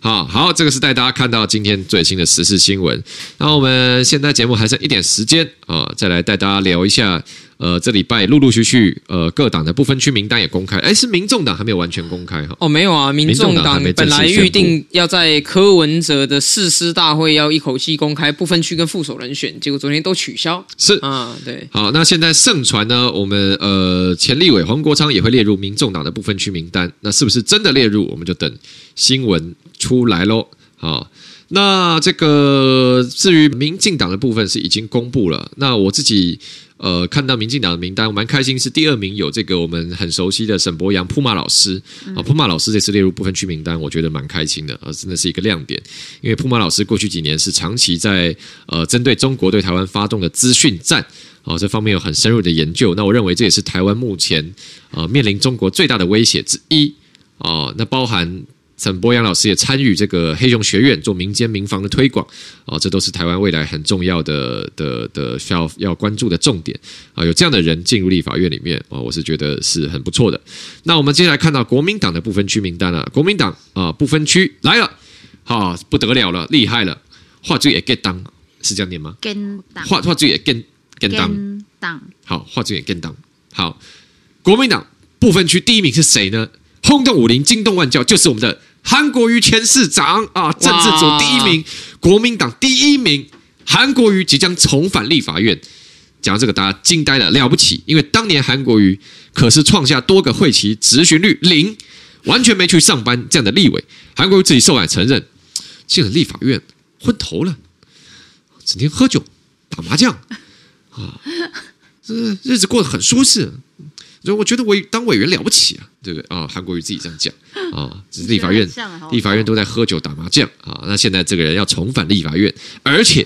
好好，这个是带大家看到今天最新的时事新闻。那我们现在节目还剩一点时间啊，再来带大家聊一下。呃，这礼拜陆陆续续，呃，各党的不分区名单也公开。哎，是民众党还没有完全公开哈？哦，没有啊，民众党本来预定要在柯文哲的誓师大会要一口气公开不分区跟副手人选，结果昨天都取消。是啊，对。好，那现在盛传呢，我们呃前立委黄国昌也会列入民众党的不分区名单，那是不是真的列入？我们就等新闻出来喽。好，那这个至于民进党的部分是已经公布了，那我自己。呃，看到民进党的名单，我蛮开心。是第二名有这个我们很熟悉的沈博阳铺马老师啊，铺马老师这次列入不分区名单，我觉得蛮开心的啊，真的是一个亮点。因为铺马老师过去几年是长期在呃针对中国对台湾发动的资讯战啊，这方面有很深入的研究。那我认为这也是台湾目前呃面临中国最大的威胁之一啊，那包含。沈伯洋老师也参与这个黑熊学院做民间民房的推广啊，这都是台湾未来很重要的的的需要要关注的重点啊。有这样的人进入立法院里面啊，我是觉得是很不错的。那我们接下来看到国民党的不分区名单了，国民党啊不分区来了，哈不得了了，厉害了，话剧也 get 当是这样念吗？跟当话话剧也跟跟当，好话剧也 get 当好。国民党不分区第一名是谁呢？轰动武林，惊动万教，就是我们的韩国瑜前市长啊！政治组第一名，国民党第一名，韩国瑜即将重返立法院。讲到这个，大家惊呆了，了不起！因为当年韩国瑜可是创下多个会期执询率零，完全没去上班这样的立委。韩国瑜自己受访承认，进了立法院昏头了，整天喝酒打麻将啊，这日子过得很舒适。所以我觉得委当委员了不起啊，对不对啊？韩国瑜自己这样讲 啊，只是立法院立法院都在喝酒打麻将啊。那现在这个人要重返立法院，而且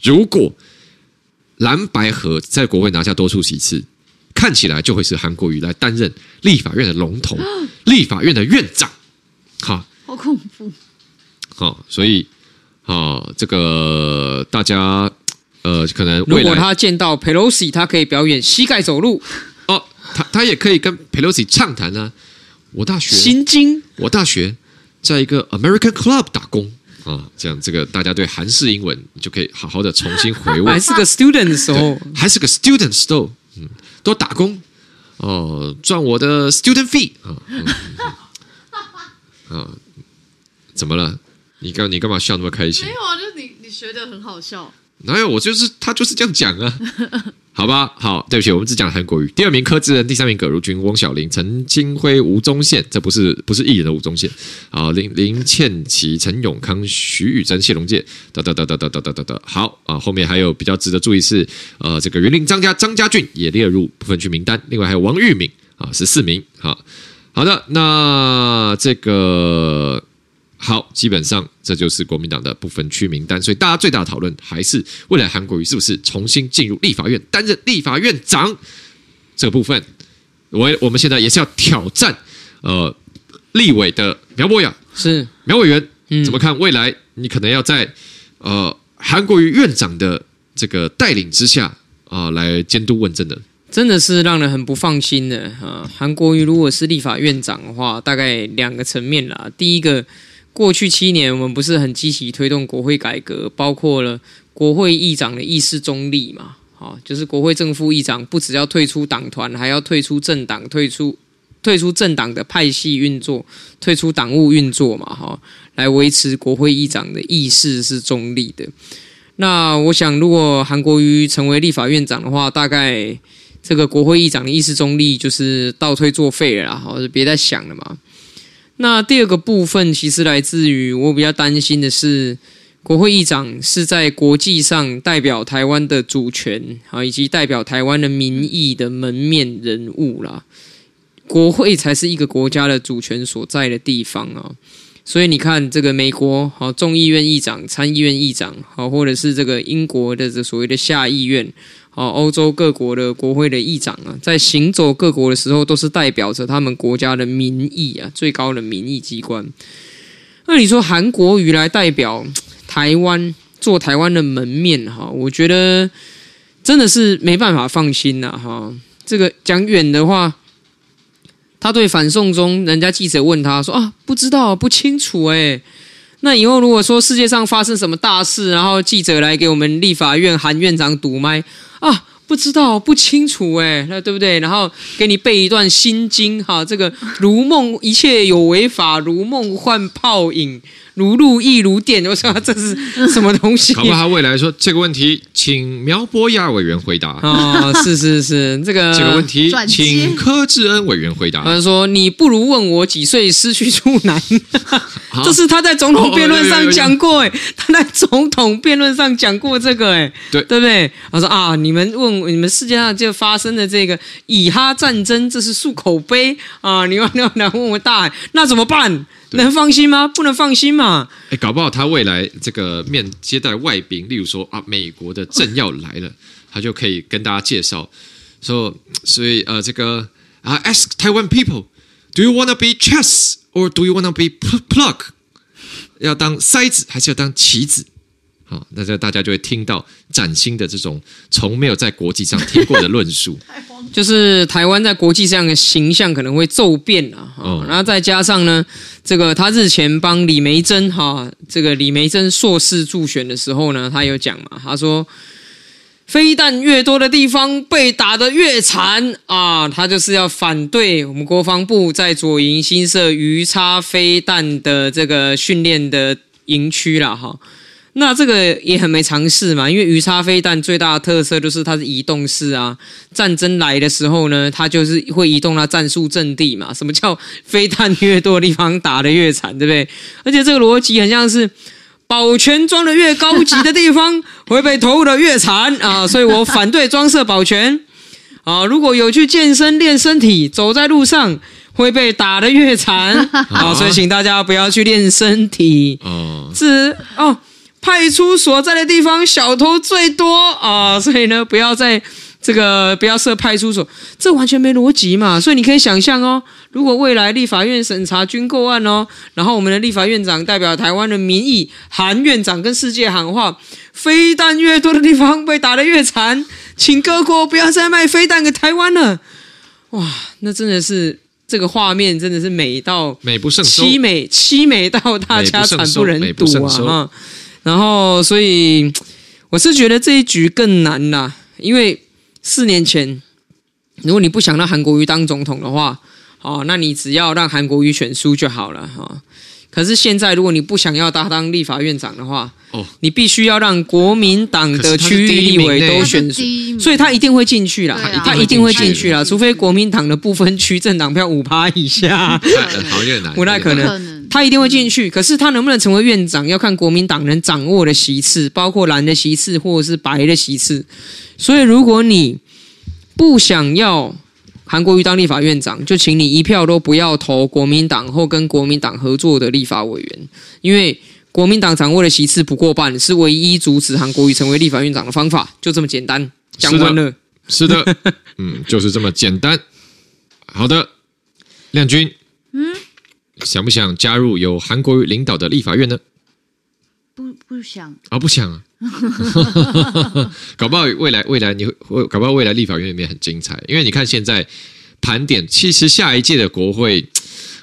如果蓝白河在国会拿下多数席次，看起来就会是韩国瑜来担任立法院的龙头，立法院的院长。好，好恐怖。好，所以啊，这个大家呃，可能如果他见到 Pelosi，他可以表演膝盖走路。他他也可以跟 Pelosi 畅谈啊。我大学心经，我大学在一个 American Club 打工啊，这样这个大家对韩式英文就可以好好的重新回味。还是个 student 的时候，还是个 student 时候，嗯，都打工哦，赚我的 student fee 啊，嗯嗯、啊，怎么了？你干你干嘛笑那么开心？没有啊，就是你你学的很好笑。哪有？我就是他就是这样讲啊。好吧，好，对不起，我们只讲韩国语。第二名柯志仁，第三名葛如君、翁小玲、陈清辉、吴宗宪，这不是不是艺人的吴宗宪啊。林林倩琪、陈永康、徐宇珍、谢龙介，哒哒哒哒哒哒哒哒哒。好啊，后面还有比较值得注意是，呃，这个云林张家张家俊也列入不分区名单。另外还有王玉敏啊，十四名。好，好的，那这个。好，基本上这就是国民党的不分区名单，所以大家最大的讨论还是未来韩国瑜是不是重新进入立法院担任立法院长这个部分。我我们现在也是要挑战呃立委的苗博雅是苗委员，怎么看未来你可能要在呃韩国瑜院长的这个带领之下啊、来监督问政的，真的是让人很不放心的啊。韩国瑜如果是立法院长的话，大概两个层面啦，第一个。过去七年，我们不是很积极推动国会改革，包括了国会议长的议事中立嘛？好，就是国会正副议长不只要退出党团，还要退出政党，退出退出政党的派系运作，退出党务运作嘛？哈，来维持国会议长的议事是中立的。那我想，如果韩国瑜成为立法院长的话，大概这个国会议长的议事中立就是倒退作废了啦，好，就别再想了嘛。那第二个部分，其实来自于我比较担心的是，国会议长是在国际上代表台湾的主权啊，以及代表台湾的民意的门面人物啦。国会才是一个国家的主权所在的地方啊，所以你看，这个美国好众议院议长、参议院议长好，或者是这个英国的这所谓的下议院。哦，欧洲各国的国会的议长啊，在行走各国的时候，都是代表着他们国家的民意啊，最高的民意机关。那你说韩国瑜来代表台湾，做台湾的门面哈，我觉得真的是没办法放心呐哈。这个讲远的话，他对反送中，人家记者问他说啊，不知道，不清楚诶。那以后如果说世界上发生什么大事，然后记者来给我们立法院韩院长堵麦。啊，不知道，不清楚哎，那对不对？然后给你背一段心经哈，这个如梦一切有为法，如梦幻泡影。如露亦如电，我说这是什么东西？搞不好他未来说这个问题，请苗博雅委员回答。哦，是是是，这个这个问题，请柯志恩委员回答。他说：“你不如问我几岁失去处男。”这是他在总统辩论上讲过哎，他在总统辩论上讲过这个哎，对对不对？他说啊，你们问你们世界上就发生的这个以哈战争，这是漱口杯啊，你要你要来问我大海，那怎么办？能放心吗？不能放心嘛！哎，搞不好他未来这个面接待外宾，例如说啊，美国的政要来了，他就可以跟大家介绍说，所以呃，这个啊，ask Taiwan people，do you wanna be chess or do you wanna be plug？要当筛子还是要当棋子？好，那这大家就会听到崭新的这种从没有在国际上听过的论述，就是台湾在国际上的形象可能会骤变啊。哦，然后再加上呢，这个他日前帮李梅珍哈，这个李梅珍硕士助选的时候呢，他有讲嘛，他说飞弹越多的地方被打得越惨啊，他就是要反对我们国防部在左营新设鱼叉飞弹的这个训练的营区了哈。那这个也很没常识嘛，因为鱼叉飞弹最大的特色就是它是移动式啊，战争来的时候呢，它就是会移动它战术阵地嘛。什么叫飞弹越多的地方打得越惨，对不对？而且这个逻辑很像是保全装的越高级的地方 会被投的越惨啊，所以我反对装设保全啊，如果有去健身练身体，走在路上会被打得越惨 啊，所以请大家不要去练身体。哦，是哦，派出所在的地方小偷最多啊，所以呢，不要在这个不要设派出所，这完全没逻辑嘛。所以你可以想象哦，如果未来立法院审查军购案哦，然后我们的立法院长代表台湾的民意韩院长跟世界喊话，飞弹越多的地方被打得越惨。请各国不要再卖飞弹给台湾了！哇，那真的是这个画面真的是美到美不胜收，凄美凄美到大家惨不忍睹啊！然后，所以我是觉得这一局更难啦，因为四年前，如果你不想让韩国瑜当总统的话，哦，那你只要让韩国瑜选输就好了哈。可是现在，如果你不想要他当立法院长的话，哦，你必须要让国民党的区域立委都选输，所以他一定会进去啦，他一定会进去啦，除非国民党的部分区政党票五趴以下，好越难，不太可能，他一定会进去。可是他能不能成为院长，要看国民党能掌握的席次，包括蓝的席次或者是白的席次。所以，如果你不想要，韩国瑜当立法院长，就请你一票都不要投国民党或跟国民党合作的立法委员，因为国民党掌握的席次不过半，是唯一阻止韩国瑜成为立法院长的方法，就这么简单。讲完了，是的，嗯，就是这么简单。好的，亮君，想不想加入由韩国瑜领导的立法院呢？不，不想啊、哦，不想啊。搞不好未来未来你会，搞不好未来立法院里面很精彩，因为你看现在盘点，其实下一届的国会，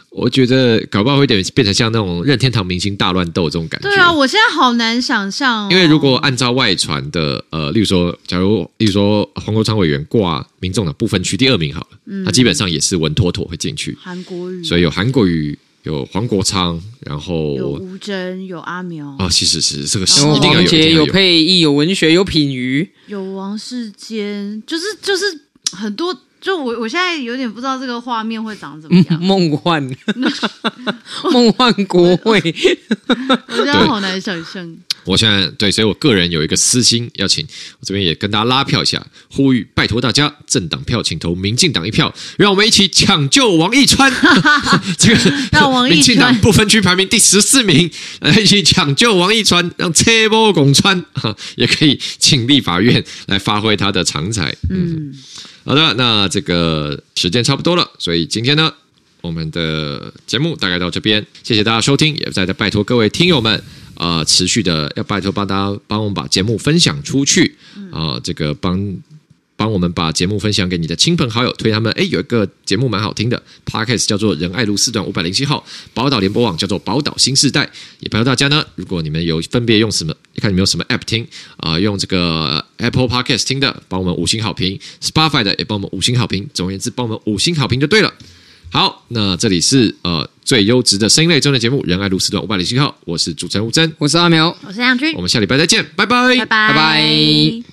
我觉得搞不好会点变成像那种任天堂明星大乱斗这种感觉。对啊，我现在好难想象、哦。因为如果按照外传的，呃，例如说，假如例如说黄国昌委员挂民众党不分区第二名好了，嗯、他基本上也是稳妥妥会进去。韩国语，所以有韩国瑜。有黄国昌，然后有吴峥，有阿苗。啊，其实是这个是有一定要有，有，有配艺，有文学，有品瑜，有王世坚，就是就是很多，就我我现在有点不知道这个画面会长怎么 样，梦幻，梦幻国会，我现在好难想象。我现在对，所以我个人有一个私心，要请我这边也跟大家拉票一下，呼吁拜托大家政党票请投民进党一票，让我们一起抢救王义川。这个让王民进党不分区排名第十四名，来一起抢救王义川，让车波拱川也可以请立法院来发挥他的长才。嗯，嗯，好的，那这个时间差不多了，所以今天呢，我们的节目大概到这边，谢谢大家收听，也再再拜托各位听友们。啊、呃，持续的要拜托帮大家帮我们把节目分享出去啊、呃，这个帮帮我们把节目分享给你的亲朋好友，推他们。哎，有一个节目蛮好听的，Podcast 叫做仁爱路四段五百零七号，宝岛联播网叫做宝岛新世代。也拜托大家呢，如果你们有分别用什么，看你们有什么 App 听啊、呃，用这个 Apple Podcast 听的，帮我们五星好评；Spotify 的也帮我们五星好评。总而言之，帮我们五星好评就对了。好，那这里是呃最优质的声音类综艺节目《仁爱路四段五百零七号》，我是主持人吴真，我是阿苗，我是杨军，我们下礼拜再见，拜拜，拜拜。拜拜。